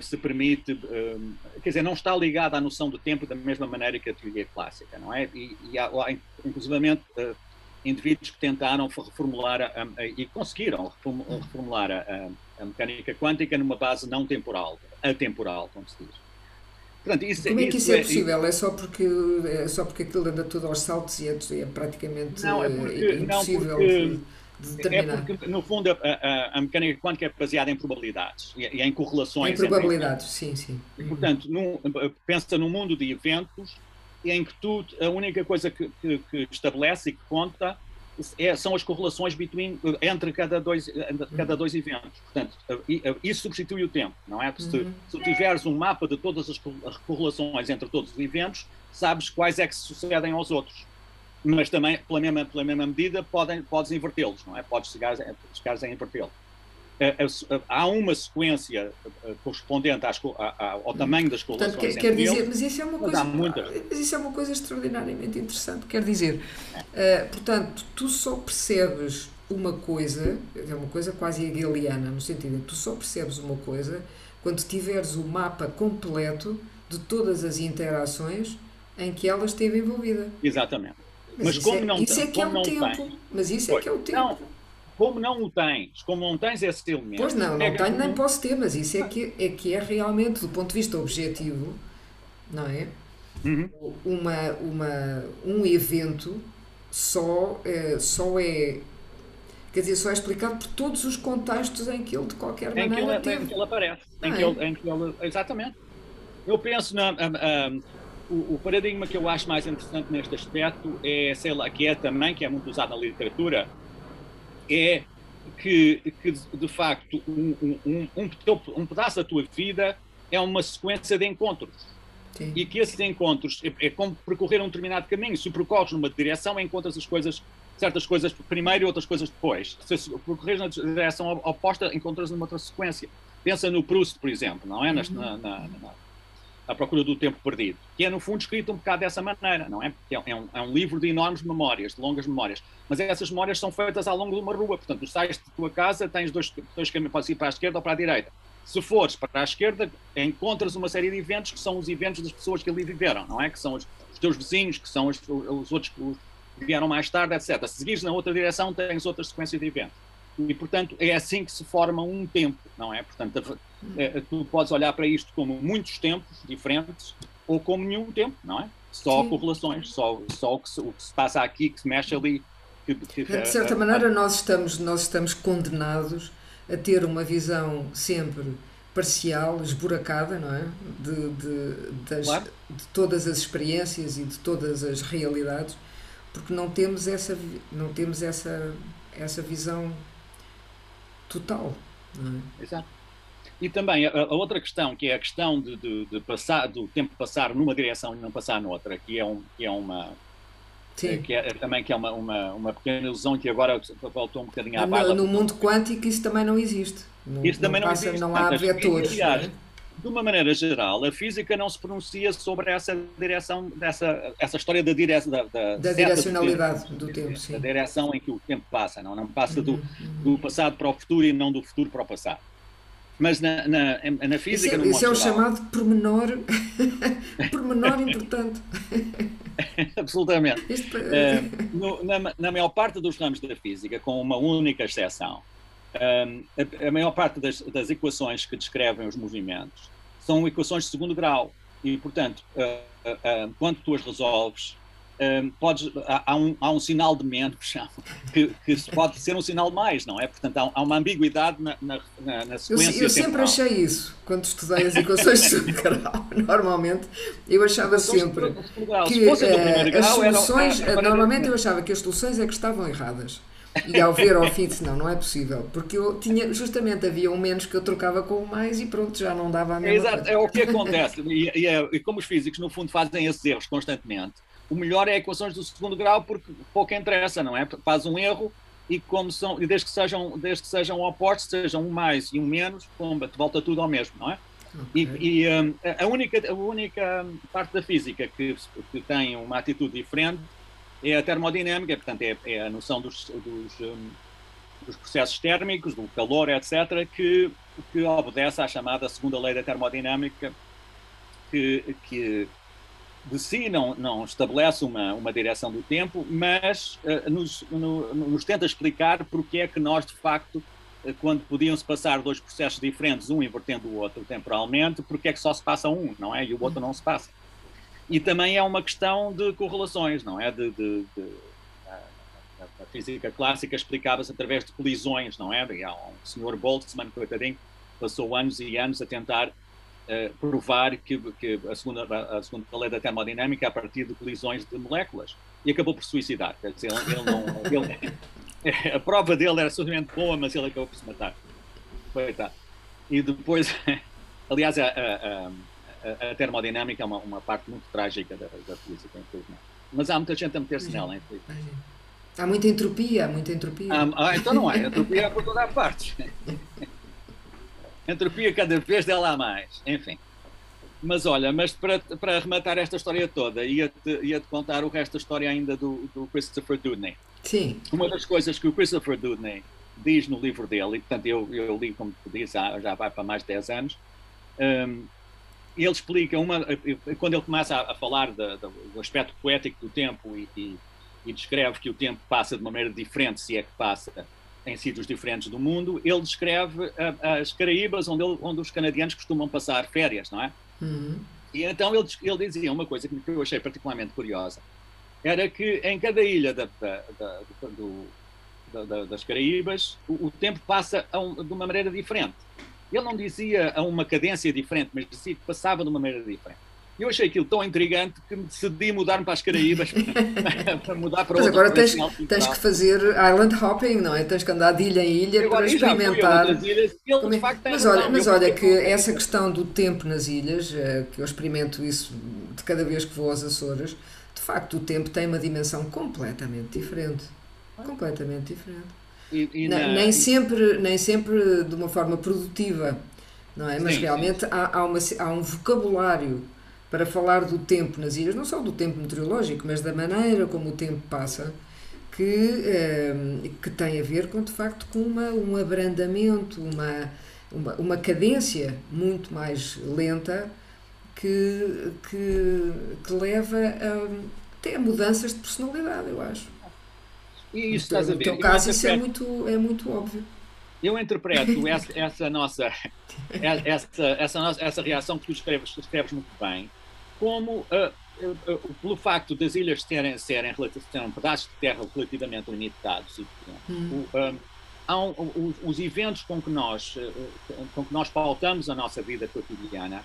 se permite, ehm, quer dizer, não está ligada à noção do tempo da mesma maneira que a teoria clássica, não é? E, e há, há inclusivamente, uh, indivíduos que tentaram reformular a, a, e conseguiram reformular a, a, mecânica quântica numa base não temporal, atemporal, como se diz. Portanto, isso, Como é que isso, isso é, é possível? É, só porque, é só porque aquilo anda tudo aos saltos e é, é praticamente não, é porque, impossível não porque? É porque, no fundo, a, a, a, mecânica quântica é baseada em probabilidades e, e em correlações. Em probabilidades, sim, sim. E, portanto, num, pensa num mundo de eventos em que tu, a única coisa que, que, que estabelece e que conta é, são as correlações between, entre cada dois, cada dois eventos. Portanto, isso substitui o tempo, não é? Se, uhum. se tiveres um mapa de todas as correlações entre todos os eventos, sabes quais é que se sucedem aos outros. Mas também, pela mesma, pela mesma medida, podem, podes invertê-los, não é? Podes chegar, a invertê-los. Há uma sequência correspondente às, ao tamanho das correlações. Portanto, quer, quer dizer, mas isso é uma coisa, mas isso é uma coisa extraordinariamente interessante. Quer dizer, uh, portanto, tu só percebes uma coisa, é uma coisa quase hegeliana, no sentido de que tu só percebes uma coisa quando tiveres o mapa completo de todas as interações em que ela esteve envolvida. Exatamente. Mas, mas como é, não, isso é que é o tempo. Tem, mas isso é que é o tempo. Não, como não o tens, como não tens esse elemento. Pois não, não é tenho nem posso ter, mas isso é que, é que é realmente, do ponto de vista objetivo, não é? Uhum. Uma, uma, um evento só, é, só é. Quer dizer, só é explicado por todos os contextos em que ele, de qualquer em maneira, que ele, em que ele aparece. Em que, é? ele, em que ele, exatamente. Eu penso na. O, o, paradigma que eu acho mais interessante neste aspecto é, sei lá, que é também, que é muito usado na literatura, é que, que de facto, um, um, um, um, pedaço da tua vida é uma sequência de encontros. Sim. E que esses encontros é, é, como percorrer um determinado caminho. Se percorres numa direção, encontras as coisas, certas coisas primeiro e outras coisas depois. Se percorres na direção oposta, encontras numa outra sequência. Pensa no Proust, por exemplo, não é? Uhum. Na, na, na, à procura do tempo perdido, que é no fundo escrito um bocado dessa maneira, não é? É um, é um livro de enormes memórias, de longas memórias, mas essas memórias são feitas ao longo de uma rua, portanto, tu sais de tua casa, tens dois, dois caminhos, podes ir para a esquerda ou para a direita. Se fores para a esquerda, encontras uma série de eventos que são os eventos das pessoas que ali viveram, não é? Que são os, os teus vizinhos, que são os, os outros que vieram mais tarde, etc. Se seguires na outra direção, tens outra sequência de eventos. E, portanto, é assim que se forma um tempo, não é? Portanto, é, tu podes olhar para isto como muitos tempos diferentes ou como nenhum tempo, não é? Só Sim. correlações, só, só o, que se, o que se passa aqui, que se mexe ali. Que, que, de certa maneira, nós estamos, nós estamos condenados a ter uma visão sempre parcial, esburacada, não é? De, de, das, claro. de todas as experiências e de todas as realidades, porque não temos essa, não temos essa, essa visão total. É? Exato. E também a, a, outra questão, que é a questão de, de, de, passar, do tempo passar numa direção e não passar noutra, que é, um, que é uma. Sim. Que é, também que é uma, uma, uma pequena ilusão que agora voltou um bocadinho à baila. No, no mundo quântico isso também não existe. Isso também não, não, existe. Não há vetores. Aliás, de uma maneira geral, a física não se pronuncia sobre essa direção, dessa essa história da, dire, da, da, da direcionalidade do tempo, do tempo sim. da direção em que o tempo passa, não, não passa do, uhum, uhum. do passado para o futuro e não do futuro para o passado. Mas na, na, na física. Isso é, isso é o chamado pormenor, (laughs) pormenor importante. (laughs) Absolutamente. Uh, no, na, na maior parte dos ramos da física, com uma única exceção, um, a, a, maior parte das, das, equações que descrevem os movimentos são equações de segundo grau e, portanto, uh, uh, quando tu as resolves, podes, há, um, há um sinal de menos que, que pode ser um sinal de mais, não é? Portanto, há, há uma ambiguidade na, na, na sequência. Eu, eu sempre achei isso quando estudei as equações de segundo grau. (laughs) Normalmente, eu achava sempre que as soluções, normalmente eu achava que as soluções é que estavam erradas. E ao ver ao fim disse, não, não é possível, porque eu tinha, justamente havia um menos que eu trocava com o mais e pronto, já não dava a mesma Exato, coisa. é o que acontece, e, e, é, e, como os físicos no fundo fazem esses erros constantemente, o melhor é equações do segundo grau porque pouco interessa, não é? Faz um erro e como são, e desde que sejam, desde que sejam opostos, sejam um mais e um menos, pomba, volta tudo ao mesmo, não é? Okay. E, e um, a, única, a única parte da física que, que tem uma atitude diferente é a termodinâmica, portanto, é, é a noção dos, dos, um, dos, processos térmicos, do calor, etc., que, que obedece à chamada segunda lei da termodinâmica, que, que de si não, não estabelece uma, uma direção do tempo, mas uh, nos, no, nos tenta explicar porque é que nós, de facto, quando podiam-se passar dois processos diferentes, um invertendo o outro temporalmente, porque é que só se passa um, não é? E o outro não se passa. E também é uma questão de correlações, não é? De, de, de a, a, física clássica explicava-se através de colisões, não é? E há um senhor Boltzmann, coitadinho, passou anos e anos a tentar uh, provar que, que, a, segunda, a segunda lei da termodinâmica é a partir de colisões de moléculas e acabou por suicidar. Quer dizer, ele, ele não, ele, (laughs) a prova dele era suficientemente boa, mas ele acabou por se matar. Coitado. E depois, (laughs) aliás, a, a a, termodinâmica é uma, uma, parte muito trágica da, da física, infelizmente. Mas há muita gente a meter-se nela, infelizmente. Há muita entropia, muita entropia. Ah, então não há, entropia é por toda a parte. (laughs) entropia cada vez dela há mais, enfim. Mas olha, mas para, para arrematar esta história toda, ia-te ia -te contar o resto da história ainda do, do Christopher Dudney. Sim. Uma das coisas que o Christopher Dudney diz no livro dele, e portanto eu, eu li, como tu disse, já vai para mais de 10 anos, um, ele explica uma quando ele começa a, a falar da, da, do aspecto poético do tempo e, e, e, descreve que o tempo passa de uma maneira diferente, se é que passa em sítios diferentes do mundo, ele descreve a, as Caraíbas onde, ele, onde, os canadianos costumam passar férias, não é? Uhum. E então ele, ele dizia uma coisa que eu achei particularmente curiosa, era que em cada ilha da, da, do, das Caraíbas o, o tempo passa um, de uma maneira diferente. Ele não dizia a uma cadência diferente, mas dizia que passava de uma maneira diferente. Eu achei aquilo tão intrigante que me decidi mudar-me para as Caraíbas (laughs) para mudar para Mas agora tens, tens que fazer island hopping, não é? Tens que andar de ilha em ilha para experimentar. Ilhas, mas olha, mas olha que essa questão do tempo nas ilhas, eh, que eu experimento isso de cada vez que vou aos Açores, de facto o tempo tem uma dimensão completamente diferente. Completamente diferente. E, e na... nem, sempre, nem sempre de uma forma produtiva, não é? Mas sim, realmente sim. Há, há, uma, há um vocabulário para falar do tempo nas ilhas, não só do tempo meteorológico, mas da maneira como o tempo passa, que, eh, que tem a ver com, de facto, com uma, um abrandamento, uma, uma, uma cadência muito mais lenta que, que, que leva a, até a mudanças de personalidade, eu acho. E isso estás a ver. No teu caso, isso é muito, é muito óbvio. Eu interpreto (laughs) essa, essa nossa (laughs) essa, essa, nossa, essa reação que tu escreves, escreves muito bem como uh, pelo facto das ilhas serem, serem, serem pedaços de terra relativamente limitados. Hum. há um, os eventos com que, nós, com que nós pautamos a nossa vida cotidiana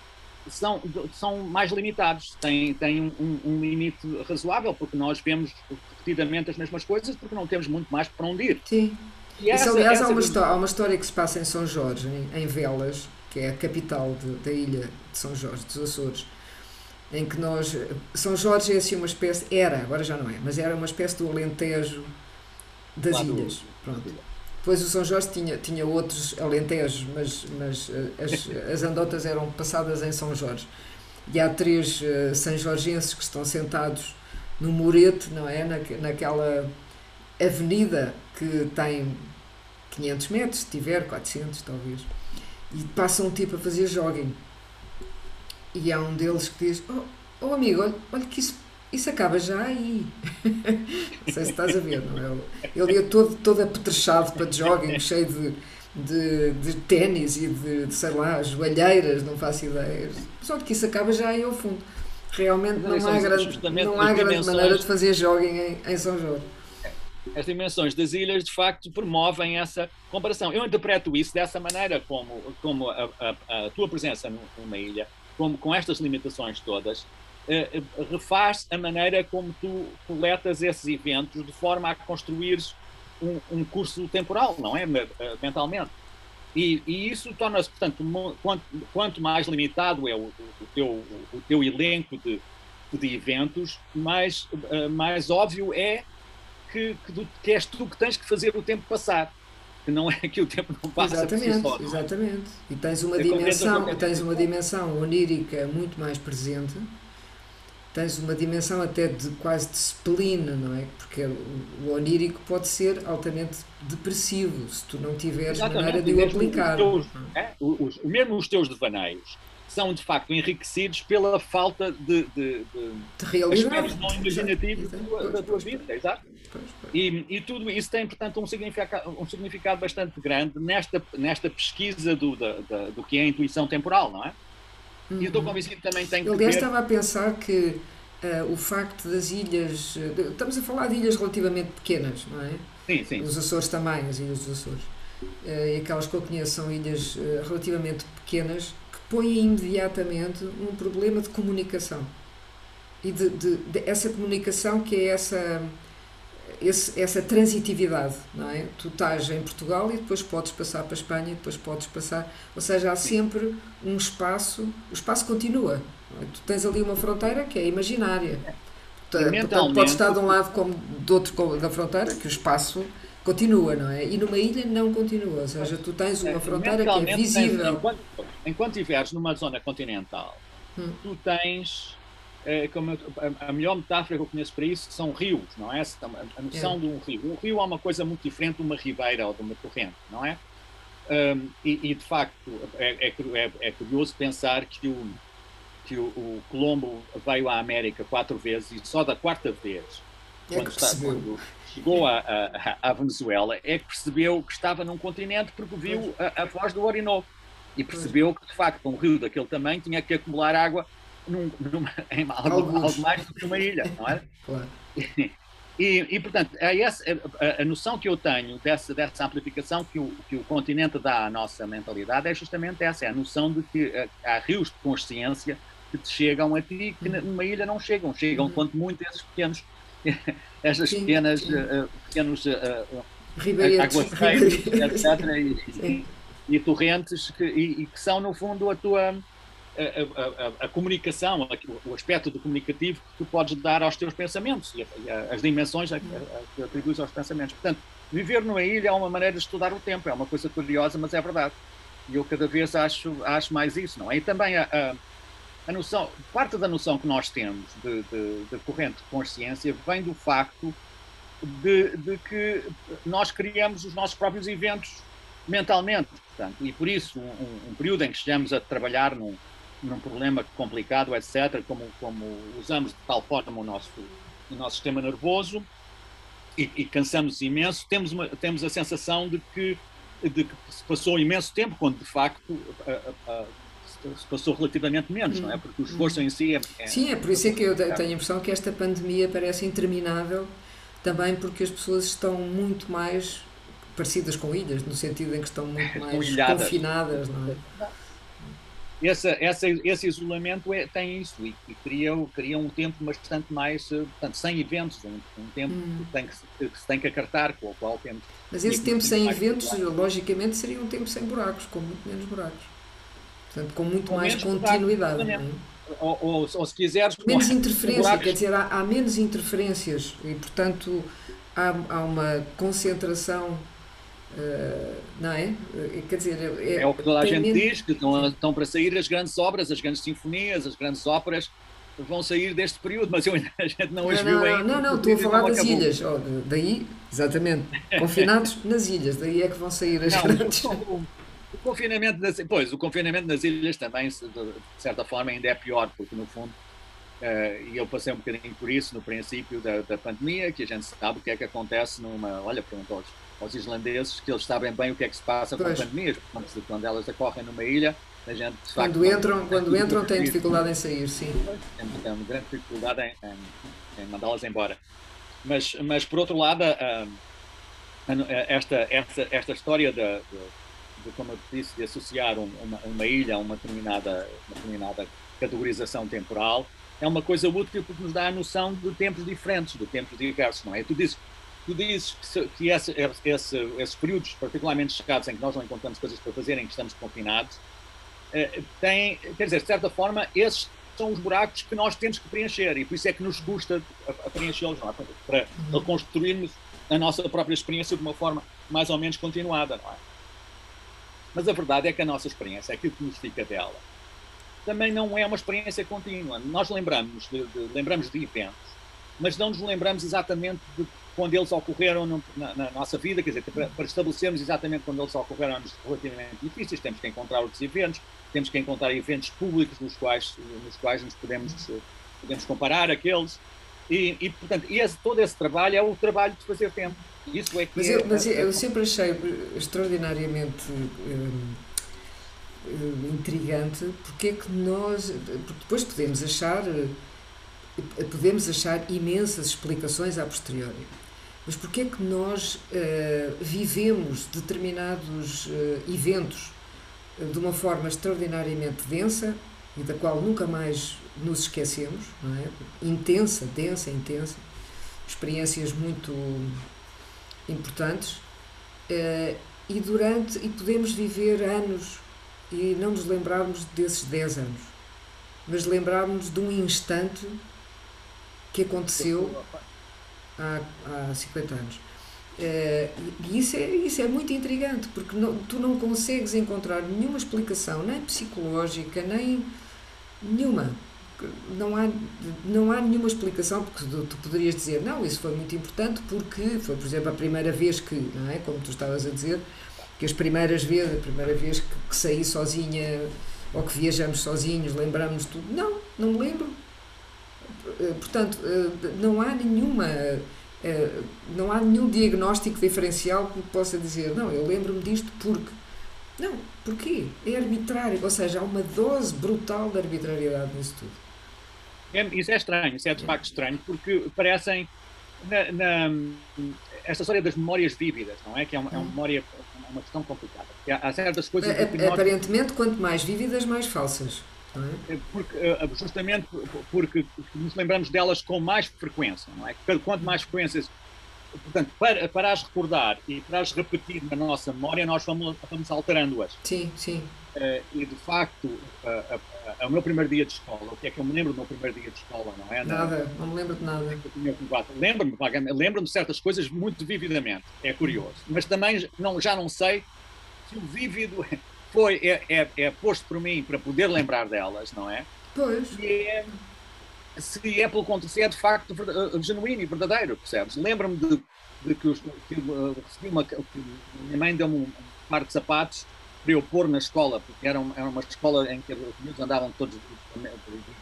são, são mais limitados, têm, têm um, um, limite razoável, porque nós vemos repetidamente as mesmas coisas, porque não temos muito mais para onde ir. Sim. E essa, Isso, aliás, essa... há, uma história, há uma história que se passa em São Jorge, em, em Velas, que é a capital de, da ilha de São Jorge, dos Açores, em que nós. São Jorge é assim uma espécie. Era, agora já não é, mas era uma espécie do Alentejo das ilhas. Pronto. Depois o São Jorge tinha, tinha outros alentejos, mas, mas eh, as, as andotas eram passadas em São Jorge. E há três uh, São Jorgenses que estão sentados no Murete, não é? Na, naquela avenida que tem 500 metros, se tiver, 400 talvez. E passa um tipo a fazer jogging. E há um deles que diz: Oh, oh amigo, olha, olha que isso isso acaba já aí. (laughs) não sei se estás a ver, não é? Ele ia todo, todo apetrechado para jogging, cheio de, de, de ténis e de, de, sei lá, joalheiras, não faço ideia. Só que isso acaba já aí ao fundo. Realmente não, não há grande, não há grande maneira de fazer jogging em, em São Jorge. As dimensões das ilhas, de facto, promovem essa comparação. Eu interpreto isso dessa maneira, como, como a, a, a tua presença numa ilha, como, com estas limitações todas, uh, refaz a maneira como tu coletas esses eventos de forma a construir um, um curso temporal, não é? Uh, mentalmente. E, e isso torna-se, portanto, quanto, quanto, mais limitado é o, o, teu, o teu elenco de, de eventos, mais, uh, mais óbvio é que, que, que és tu que tens que fazer o tempo passar que não é que o tempo não passa exatamente, si só, é? exatamente e tens uma dimensão tens uma dimensão onírica muito mais presente tens uma dimensão até de quase de spleen, não é? Porque o onírico pode ser altamente depressivo se tu não tiveres Exatamente, maneira de o aplicar. Os teus, é, os, mesmo os teus devaneios são de facto enriquecidos pela falta de, de, de, de realidade não imaginativos da, tua vida, exato. E, e, tudo isso tem, portanto, um significado, um significado bastante grande nesta, nesta pesquisa do, da, da, do que é a intuição temporal, não é? Uhum. E estou uhum. convencido que também tem que. Aliás, ver... estava a pensar que uh, o facto das ilhas. Uh, estamos a falar de ilhas relativamente pequenas, não é? Sim, sim. Os Açores também, as ilhas dos Açores. Uh, e aquelas que eu conheço são ilhas relativamente pequenas põem imediatamente um problema de comunicação. E de, de, de essa comunicação que é essa esse, essa transitividade, não é? Tu estás em Portugal e depois podes passar para a Espanha, e depois podes passar, ou seja, há sempre um espaço, o espaço continua. É? Tu tens ali uma fronteira que é imaginária. Portanto, podes estar de um lado como do outro da fronteira, que o espaço continua, não é? E numa ilha não continua, ou seja, tu tens uma fronteira que é visível. Enquanto, enquanto estiveres numa zona continental, hum. tu tens é, como eu, a, a, melhor metáfora que eu conheço para isso são rios, não é? A, a noção é. de um rio. Um rio é uma coisa muito diferente de uma ribeira ou de uma corrente, não é? Um, e, e, de facto é, é, é, é, curioso pensar que, o, que o, o, Colombo veio à América quatro vezes e só da quarta vez, é quando, está, quando chegou à Venezuela, é que percebeu que estava num continente porque viu a, a voz do Orinoco e percebeu que de facto um rio daquele tamanho tinha que acumular água num, numa, em algo, algo, mais do que uma ilha, não é? Claro. (laughs) E, e, portanto, é essa, a, a, noção que eu tenho dessa, dessa amplificação que o, que o continente dá à nossa mentalidade é justamente essa, é a noção de que eh, há rios de consciência que te chegam a ti que numa ilha não chegam, chegam uhum. quanto muito esses pequenos, (laughs) essas sim, pequenas, sim. Uh, pequenos uh, aguaceiros, (laughs) etc. E, e, torrentes que, e, e que são, no fundo, a tua a, a, a, comunicação, o aspecto do comunicativo que tu podes dar aos teus pensamentos e as dimensões que atribuis aos pensamentos. Portanto, viver numa ilha é uma maneira de estudar o tempo, é uma coisa curiosa, mas é verdade. E eu cada vez acho, acho mais isso, não é? E também a, a, noção, parte da noção que nós temos de, de, de corrente de consciência vem do facto de, de, que nós criamos os nossos próprios eventos mentalmente, portanto, e por isso um, um período em que estejamos a trabalhar num, num problema complicado, etc., como, como usamos de tal forma o nosso, o nosso sistema nervoso e, e cansamos imenso, temos, uma, temos a sensação de que, de que se passou imenso tempo, quando de facto a, a, se passou relativamente menos, não é? Porque o esforço em si é, é. Sim, é por isso é que eu tenho a impressão que esta pandemia parece interminável, também porque as pessoas estão muito mais parecidas com ilhas, no sentido em que estão muito (laughs) mais confinadas, não é? essa, essa, esse isolamento é, tem isso e, e cria, cria um tempo bastante mais, eh, portanto, sem eventos, um, um tempo hum. que, tem que, que, se tem que acartar, com o qual temos. Mas esse tempo sem eventos, logicamente, seria um tempo sem buracos, com muito menos buracos. Portanto, com muito mais continuidade. É? ou, ou, ou, se quiseres. Menos interferência, quer dizer, há, há, menos interferências e, portanto, há, há uma concentração Uh, não é? Quer dizer, é, é o que toda a gente menos... diz, que estão, estão para sair as grandes obras, as grandes sinfonias, as grandes óperas vão sair deste período, mas eu, (laughs) a gente não as viu ainda. Não, não, estou a falar das acabou. ilhas. Oh, daí, exatamente, confinados nas ilhas, daí é que vão sair as não, grandes. Confinamento nas, pois, o confinamento nas ilhas também, de certa forma, ainda é pior, porque no fundo, uh, e eu passei um bocadinho por isso no princípio da, da pandemia, que a gente sabe o que é que acontece numa. Olha, perguntou aos islandeses que eles sabem bem o que é que se passa pois. com pandemias, quando, quando elas ocorrem numa ilha, a gente de facto, quando entram, quando entram têm dificuldade em sair, sim. Temos tem uma grande dificuldade em, em, em mandá-las embora. Mas, mas por outro lado, esta, esta, esta história de, de, como eu disse, de associar uma, uma ilha a uma determinada, uma determinada categorização temporal é uma coisa útil porque nos dá a noção de tempos diferentes, de tempos diversos, não é? Tu dizes, tu dizes que, que esse, esse, esses períodos particularmente chegados em que nós não encontramos coisas para fazer, em que estamos confinados, eh, tem, quer dizer, de certa forma, esses são os buracos que nós temos que preencher e por isso é que nos custa preenchê-los, é? para uhum. reconstruirmos a nossa própria experiência de uma forma mais ou menos continuada, não é? Mas a verdade é que a nossa experiência, aquilo que nos fica dela, também não é uma experiência contínua. Nós lembramos de, de lembramos de eventos mas não nos lembramos exatamente de quando eles ocorreram no, na, na, nossa vida, quer dizer, para, para, estabelecermos exatamente quando eles ocorreram anos relativamente difíceis, temos que encontrar outros eventos, temos que encontrar eventos públicos nos quais, nos quais nos podemos, podemos comparar aqueles, e, e portanto, esse, todo esse trabalho é o trabalho de fazer tempo. Isso é que mas, é, eu, mas eu sempre achei extraordinariamente hum, intrigante porque é que nós, porque depois podemos achar podemos achar imensas explicações a posteriori. Mas porquê é que nós uh, vivemos determinados uh, eventos de uma forma extraordinariamente densa e da qual nunca mais nos esquecemos, é? Intensa, densa, intensa, experiências muito importantes e durante e podemos viver anos e não nos lembrarmos desses 10 anos, mas lembrarmos de um instante que aconteceu há, há 50 anos. Uh, e isso é, isso é muito intrigante, porque não, tu não consegues encontrar nenhuma explicação, nem psicológica, nem nenhuma. Não há, não há nenhuma explicação, porque tu, poderias dizer, não, isso foi muito importante porque foi, por exemplo, a primeira vez que, não é? Como tu estavas a dizer, que as primeiras vezes, a primeira vez que, que saí sozinha ou que viajamos sozinhos, lembramos tudo. Não, não me lembro eh, portanto, eh, não há nenhuma eh, não há nenhum diagnóstico diferencial que possa dizer, não, eu lembro-me disto porque. Não, porquê? É arbitrário, ou seja, há uma dose brutal de arbitrariedade nisso tudo. É, isso é estranho, isso é de facto estranho, porque parecem. Na, na, esta história das memórias vívidas, não é? Que é uma, é uma memória, uma questão complicada. Há certas coisas. É, aparentemente, quanto mais vívidas, mais falsas. É, porque, eh, justamente porque nos lembramos delas com mais frequência, não é? Quanto mais frequências. Portanto, para, para as recordar e para as repetir na nossa memória, nós vamos, vamos alterando-as. Sim, sim. Uh, e de facto, uh, uh, o meu primeiro dia de escola, o que é que eu me lembro do meu primeiro dia de escola, não é? Nada, não, me lembro de nada. Lembro-me, lembro-me de certas coisas muito vividamente, é curioso. Mas também não, já não sei se o vívido (laughs) foi, é, é, é, posto por mim para poder lembrar delas, não é? Pois. E é, se é pelo contrário, se é de facto genuíno e verdadeiro, percebes? Lembro-me de, de, que, que uh, recebi uma. Que minha mãe deu-me um par de sapatos para eu pôr na escola, porque era uma, era uma escola em que os miúdos andavam todos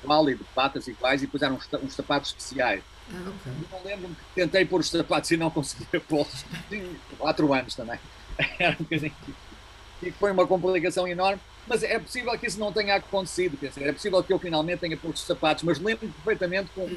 igual e de patas iguais e depois eram uns, uns sapatos especiais. Ah, okay. Eu lembro-me que tentei pôr os sapatos e não conseguia pô-los. Tinha quatro anos também. (laughs) Era um bocadinho e foi uma complicação enorme. Mas é possível que isso não tenha acontecido. Quer dizer, é possível que eu finalmente tenha poucos sapatos, mas lembro-me perfeitamente com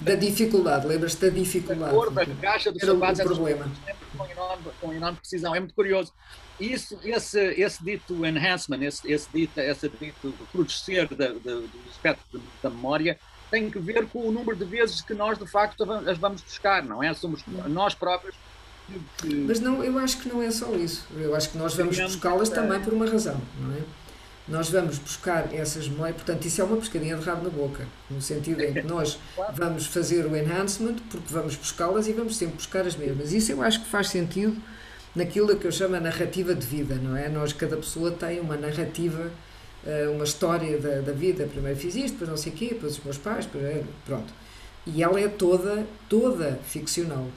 Da dificuldade, lembras-te da dificuldade. A cor da caixa dos Era sapatos. O problema. Com enorme, com enorme precisão. É muito curioso. Isso, esse, esse dito enhancement, esse, esse dito, esse dito crudecer do aspecto da memória, tem que ver com o número de vezes que nós, de facto, as vamos buscar, não é? Somos nós próprios mas não, eu acho que não é só isso. Eu acho que nós vamos buscá-las também por uma razão, não é? Nós vamos buscar essas memórias, portanto, isso é uma pescadinha de rabo na boca, no sentido em que nós (laughs) vamos fazer o enhancement porque vamos buscá-las e vamos sempre buscar as mesmas. Isso eu acho que faz sentido naquilo que eu chamo a narrativa de vida, não é? Nós, cada pessoa tem uma narrativa, eh, uma história da, da vida. Primeiro fiz isto, depois não sei o quê, depois os meus pais, depois, pronto. E ela é toda, toda ficcional.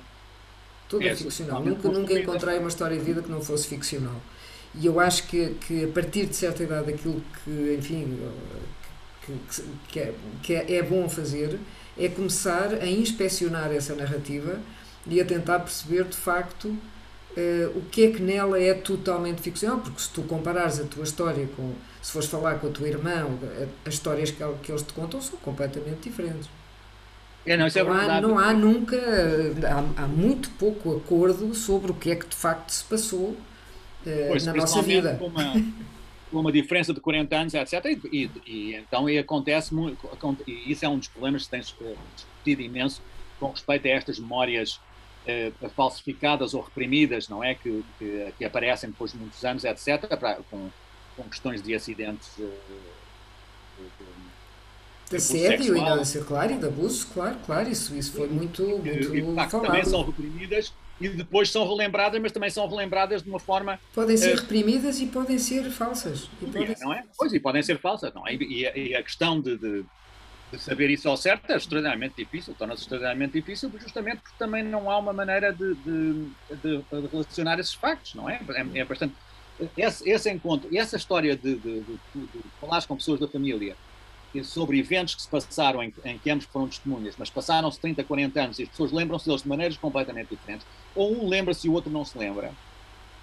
Tudo é, é ficcional. Nunca, nunca encontrei uma história de vida que não fosse ficcional. E eu acho que, que a partir de certa idade, aquilo que, enfim, que, que, é, que é, é bom fazer é começar a inspecionar essa narrativa e a tentar perceber de facto uh, o que é que nela é totalmente ficcional, porque se tu comparares a tua história com, se fores falar com a tua irmã, as histórias que, que eles te contam são completamente diferentes. É, não, é não, há, não há nunca, há, há, muito pouco acordo sobre o que é que de facto se passou uh, pois, na nossa vida. Com uma, com uma diferença de 40 anos, etc. E, e, e então e acontece muito, e isso é um dos problemas que tens eh, discutido imenso com respeito a estas memórias uh, falsificadas ou reprimidas, não é? Que, que, que, aparecem depois de muitos anos, etc. Pra, com, com questões de acidentes. De assédio e da, claro, e de abuso, claro, claro, isso, isso foi muito, muito e, e. Também são reprimidas e depois são relembradas, mas também são relembradas de uma forma... Podem ser uh, reprimidas e podem ser falsas. E podem não é? Pois, e podem ser falsas, não é? E, e a questão de, de, saber isso ao certo é extraordinariamente difícil, torna-se extraordinariamente difícil, justamente porque também não há uma maneira de, de, de relacionar esses factos, não é? É, é bastante. Esse, esse, encontro, essa história de, de, de, de falar com pessoas da família sobre eventos que se passaram em, em que ambos foram testemunhas, mas passaram-se 30, 40 anos e as pessoas lembram-se deles de maneiras completamente diferentes, ou um lembra-se e o outro não se lembra,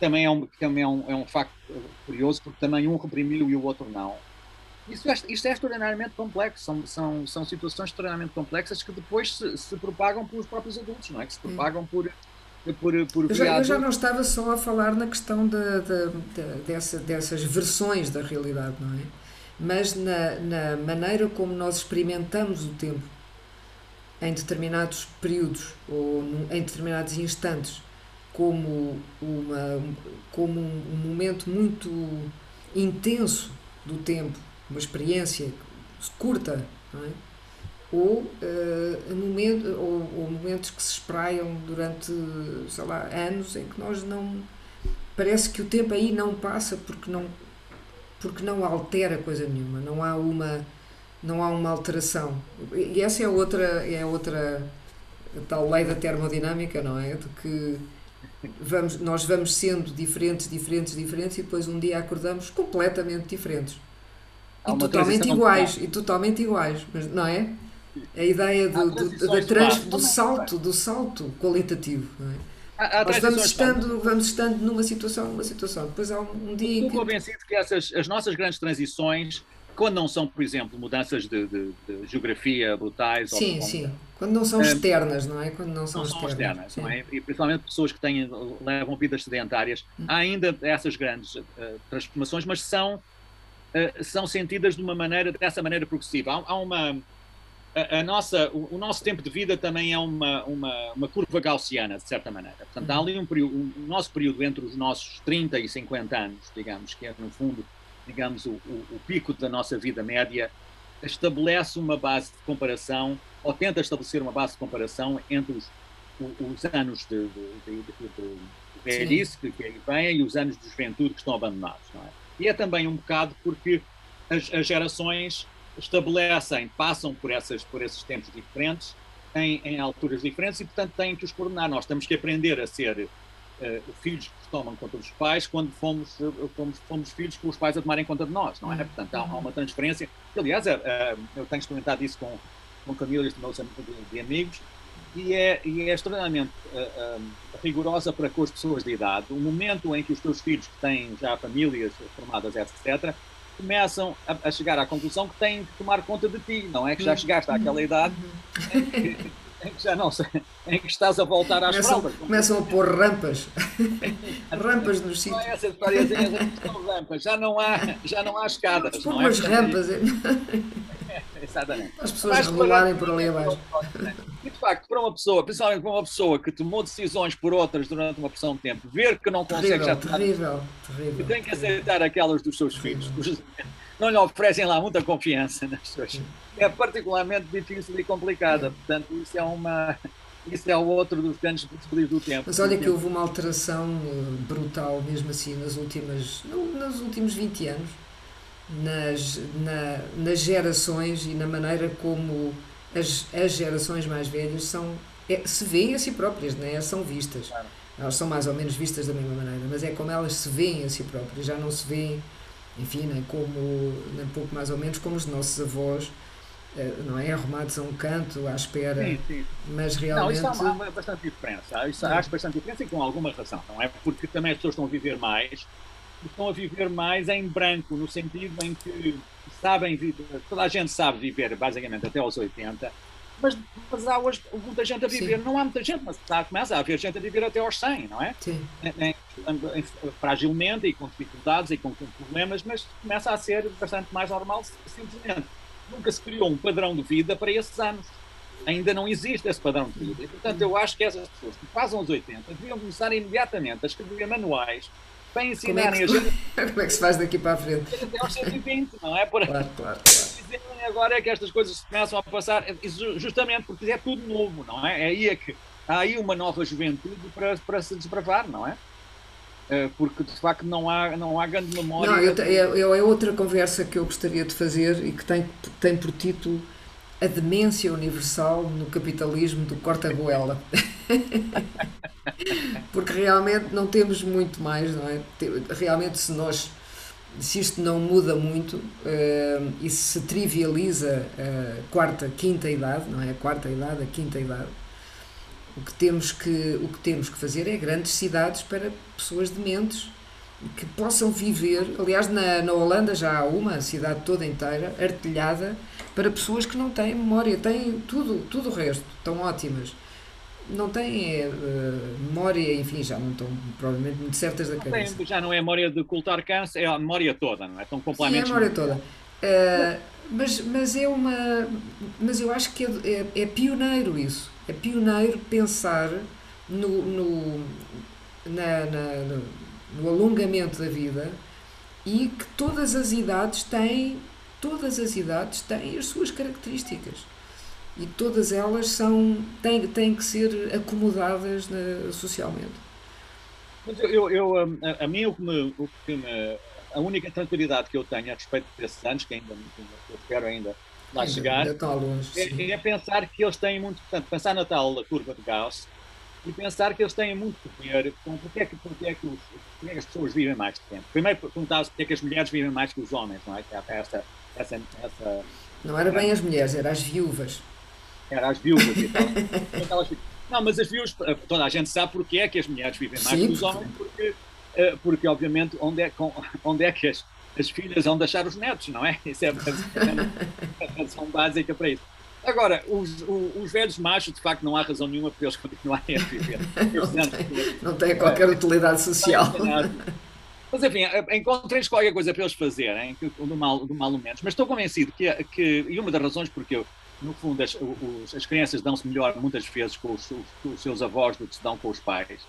também é um, também é um, é um facto curioso, porque também um reprimiu e o outro não isso é, isto é extraordinariamente complexo, são, são, são situações extraordinariamente complexas que depois se, se propagam pelos próprios adultos, não é? Que se propagam por, por, por eu, já, eu já não estava só a falar na questão da, da, da, dessa, dessas versões da realidade, não é? Mas na, na maneira como nós experimentamos o tempo em determinados períodos ou em determinados instantes como, uma, como um momento muito intenso do tempo uma experiência curta, é? ou, uh, momento, ou, ou, momentos que se espraiam durante, sei lá, anos em que nós não. Parece que o tempo aí não passa porque não, porque não altera coisa nenhuma, não há uma, não há uma alteração. E essa é outra, é outra tal lei da termodinâmica, não é? De que vamos, nós vamos sendo diferentes, diferentes, diferentes e depois um dia acordamos completamente diferentes. E totalmente iguais, e totalmente iguais, mas não é? A ideia do, do, da trans, do salto, do salto qualitativo, não é? Há, há Nós vamos estando, vamos estando numa situação, numa situação. Depois há um, um dia. Estou que... convencido que essas, as nossas grandes transições, quando não são, por exemplo, mudanças de, de, de geografia brutais. Sim, ou, sim. Quando não são externas, não é? Quando não são, não são externas não é? E principalmente pessoas que têm, levam vidas sedentárias. Hum. Há ainda essas grandes uh, transformações, mas são uh, são sentidas de uma maneira, dessa maneira progressiva. Há, há uma. A, a, nossa, o, o, nosso tempo de vida também é uma, uma, uma curva gaussiana, de certa maneira. Portanto, há ali um período, um, o nosso período entre os nossos 30 e 50 anos, digamos, que é, no fundo, digamos, o, o, o pico da nossa vida média, estabelece uma base de comparação, ou tenta estabelecer uma base de comparação entre os, os anos de, de, de, velhice que, que aí vem e os anos de juventude que estão abandonados, é? E é também um bocado porque as, as gerações estabelecem, passam por, essas, por esses tempos diferentes, em, em, alturas diferentes e, portanto, têm que os coordenar. Nós temos que aprender a ser uh, filhos que tomam conta dos pais quando fomos, uh, fomos, fomos, filhos com os pais a tomarem conta de nós, não é? Uhum. Portanto, há, há uma transferência. Aliás, uh, eu tenho experimentado isso com, com famílias de meus de, amigos e é, e é extremamente uh, uh, rigorosa para com as pessoas de idade. O momento em que os teus filhos, que têm já famílias formadas, etc., começam a, a, chegar à conclusão que têm que tomar conta de ti, não é? Que já chegaste àquela idade em que, em que já não sei, em que estás a voltar às começam. Começam a pôr rampas, (laughs) rampas nos sítios. Não é essa história, rampas, já não há, já não há escadas. Pôr não é? umas rampas. Exatamente. As pessoas Mas, regularem por ali abaixo. (laughs) E de facto, para uma pessoa, principalmente para uma pessoa que tomou decisões por outras durante uma porção de tempo, ver que não consegue terrível, já tomar, terrível, terrível, que tem que aceitar aquelas dos seus filhos, não lhe oferecem lá muita confiança nas suas. É particularmente difícil e complicada. Portanto, isso é uma. Isso é o outro dos grandes desafios do tempo. Mas olha que houve uma alteração eh, brutal, mesmo assim, nas últimas, nos últimos 20 anos nas, na, nas gerações e na maneira como as, as gerações mais velhas são, é, se veem a si próprias, né? são vistas. Claro. Elas são mais ou menos vistas da mesma maneira, mas é como elas se veem a si próprias, já não se veem, enfim, nem como, nem pouco mais ou menos como os nossos avós, eh, não é? Arrumados a um canto, à espera, sim, sim. mas realmente... Não, isso há, bastante diferença, isso há bastante diferença e com alguma razão, não é? Porque também as pessoas estão a viver mais, estão a viver mais em branco, no sentido em que sabem viver, toda a gente sabe viver basicamente até aos 80, mas, mas há hoje muita gente a viver, Sim. não há muita gente, mas está, começa a haver gente a viver até aos 100, não é? Sim. Em, em, em, fragilmente e com dificuldades e com, com, problemas, mas começa a ser bastante mais normal, simplesmente. Nunca se criou um padrão de vida para esses anos. Ainda não existe esse padrão de vida. E, portanto, eu acho que essas pessoas que fazem os 80 deviam começar imediatamente a escrever manuais para ensinarem como é que, gente. (laughs) Como é que se faz daqui para a frente? Até aos 120, não é? Por... Claro, claro, claro. Agora é que estas coisas começam a passar, justamente porque é tudo novo, não é? É aí é que há aí uma nova juventude para, para se desbravar, não é? Eh, porque de facto não há, não há grande memória. Não, eu, eu, é outra conversa que eu gostaria de fazer e que tem, tem por título a demência universal no capitalismo do corta-goela. (laughs) Porque realmente não temos muito mais, não é? Realmente, se nós. Se isto não muda muito uh, e se trivializa a quarta, quinta idade, não é? A quarta idade, a quinta idade, o que temos que, o que, temos que fazer é grandes cidades para pessoas dementes que possam viver. Aliás, na, na Holanda já há uma cidade toda inteira artilhada para pessoas que não têm memória, têm tudo, tudo o resto, estão ótimas. Não têm uh, memória, enfim, já não estão provavelmente muito certas da cabeça. Tem, já não é a memória de ocultar câncer, é a memória toda, não é? Estão completamente. Sim, é a memória toda. Uh, mas, mas é uma. Mas eu acho que é, é, é pioneiro isso. É pioneiro pensar no, no, na, na, no, no alongamento da vida e que todas as idades têm todas as idades têm as suas características e todas elas são têm, têm que ser acomodadas na, socialmente. Mas eu, eu, a, a mim o que, me, o que me, a única tranquilidade que eu tenho a respeito desses anos, que ainda eu espero ainda lá ainda, chegar, ainda longe, é, é, pensar que eles têm muito, portanto, pensar na tal curva de Gauss e pensar que eles têm muito que ver com porque é que, porque é que, os, porque é que as pessoas vivem mais tempo. Primeiro perguntar-se porque é que as mulheres vivem mais que os homens, não é? É essa, essa, não era bem as mulheres, eram as viúvas. Era as viúvas e tal. não, mas as viúvas, toda a gente sabe porque é que as mulheres vivem mais Sim, que os homens, porque, eh, porque obviamente onde é, onde é que as, as filhas vão deixar os netos, não é? Isso é a razão básica para isso. Agora, os, os, os, velhos machos, de facto, não há razão nenhuma para eles continuarem a viver. (laughs) não, tem, não tem qualquer utilidade social. Mas enfim, encontrei qualquer coisa para eles fazerem, do mal, do mal menos. Mas estou convencido que, que, e uma das razões porque eu, no fundo, as, os, as crianças dão-se melhor muitas vezes com os, os, seus avós do que se dão com os pais.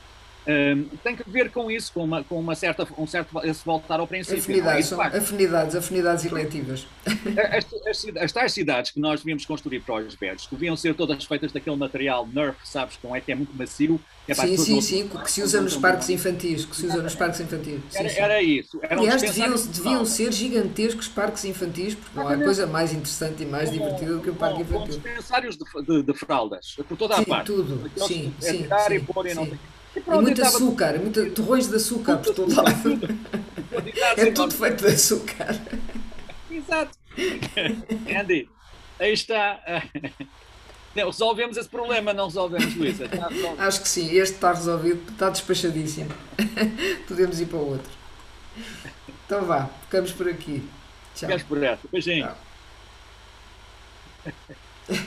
Um, tem que ver com isso, com uma, com uma certa, um certo esse voltar ao princípio. Afinidades, é? afinidades, afinidades eletivas. As, as, as, tais cidades que nós devíamos construir para os velhos, deviam ser todas feitas daquele material Nerf, sabes, com é que é muito macio. É sim, sim, sim, que se usa nos parques infantis, que se usa nos parques infantis. Era, era isso. Era Aliás, deviam, deviam ser gigantescos parques infantis, porque não há coisa mais interessante e mais divertida do que um parque infantil. dispensários de, de, de, fraldas, por toda a sim, parte. tudo, sim, sim, sim, e pôr e não e, e muito açúcar, muito, torrões de açúcar por todo lado. (laughs) é tudo feito de açúcar. Exato. (laughs) Andy, aí está. (laughs) resolvemos esse problema, não resolvemos, Luísa? Acho que sim, este está resolvido, está despachadíssimo. Podemos ir para o outro. Então vá, ficamos por aqui. Tchau. Ficamos por essa. Beijinho. Tchau.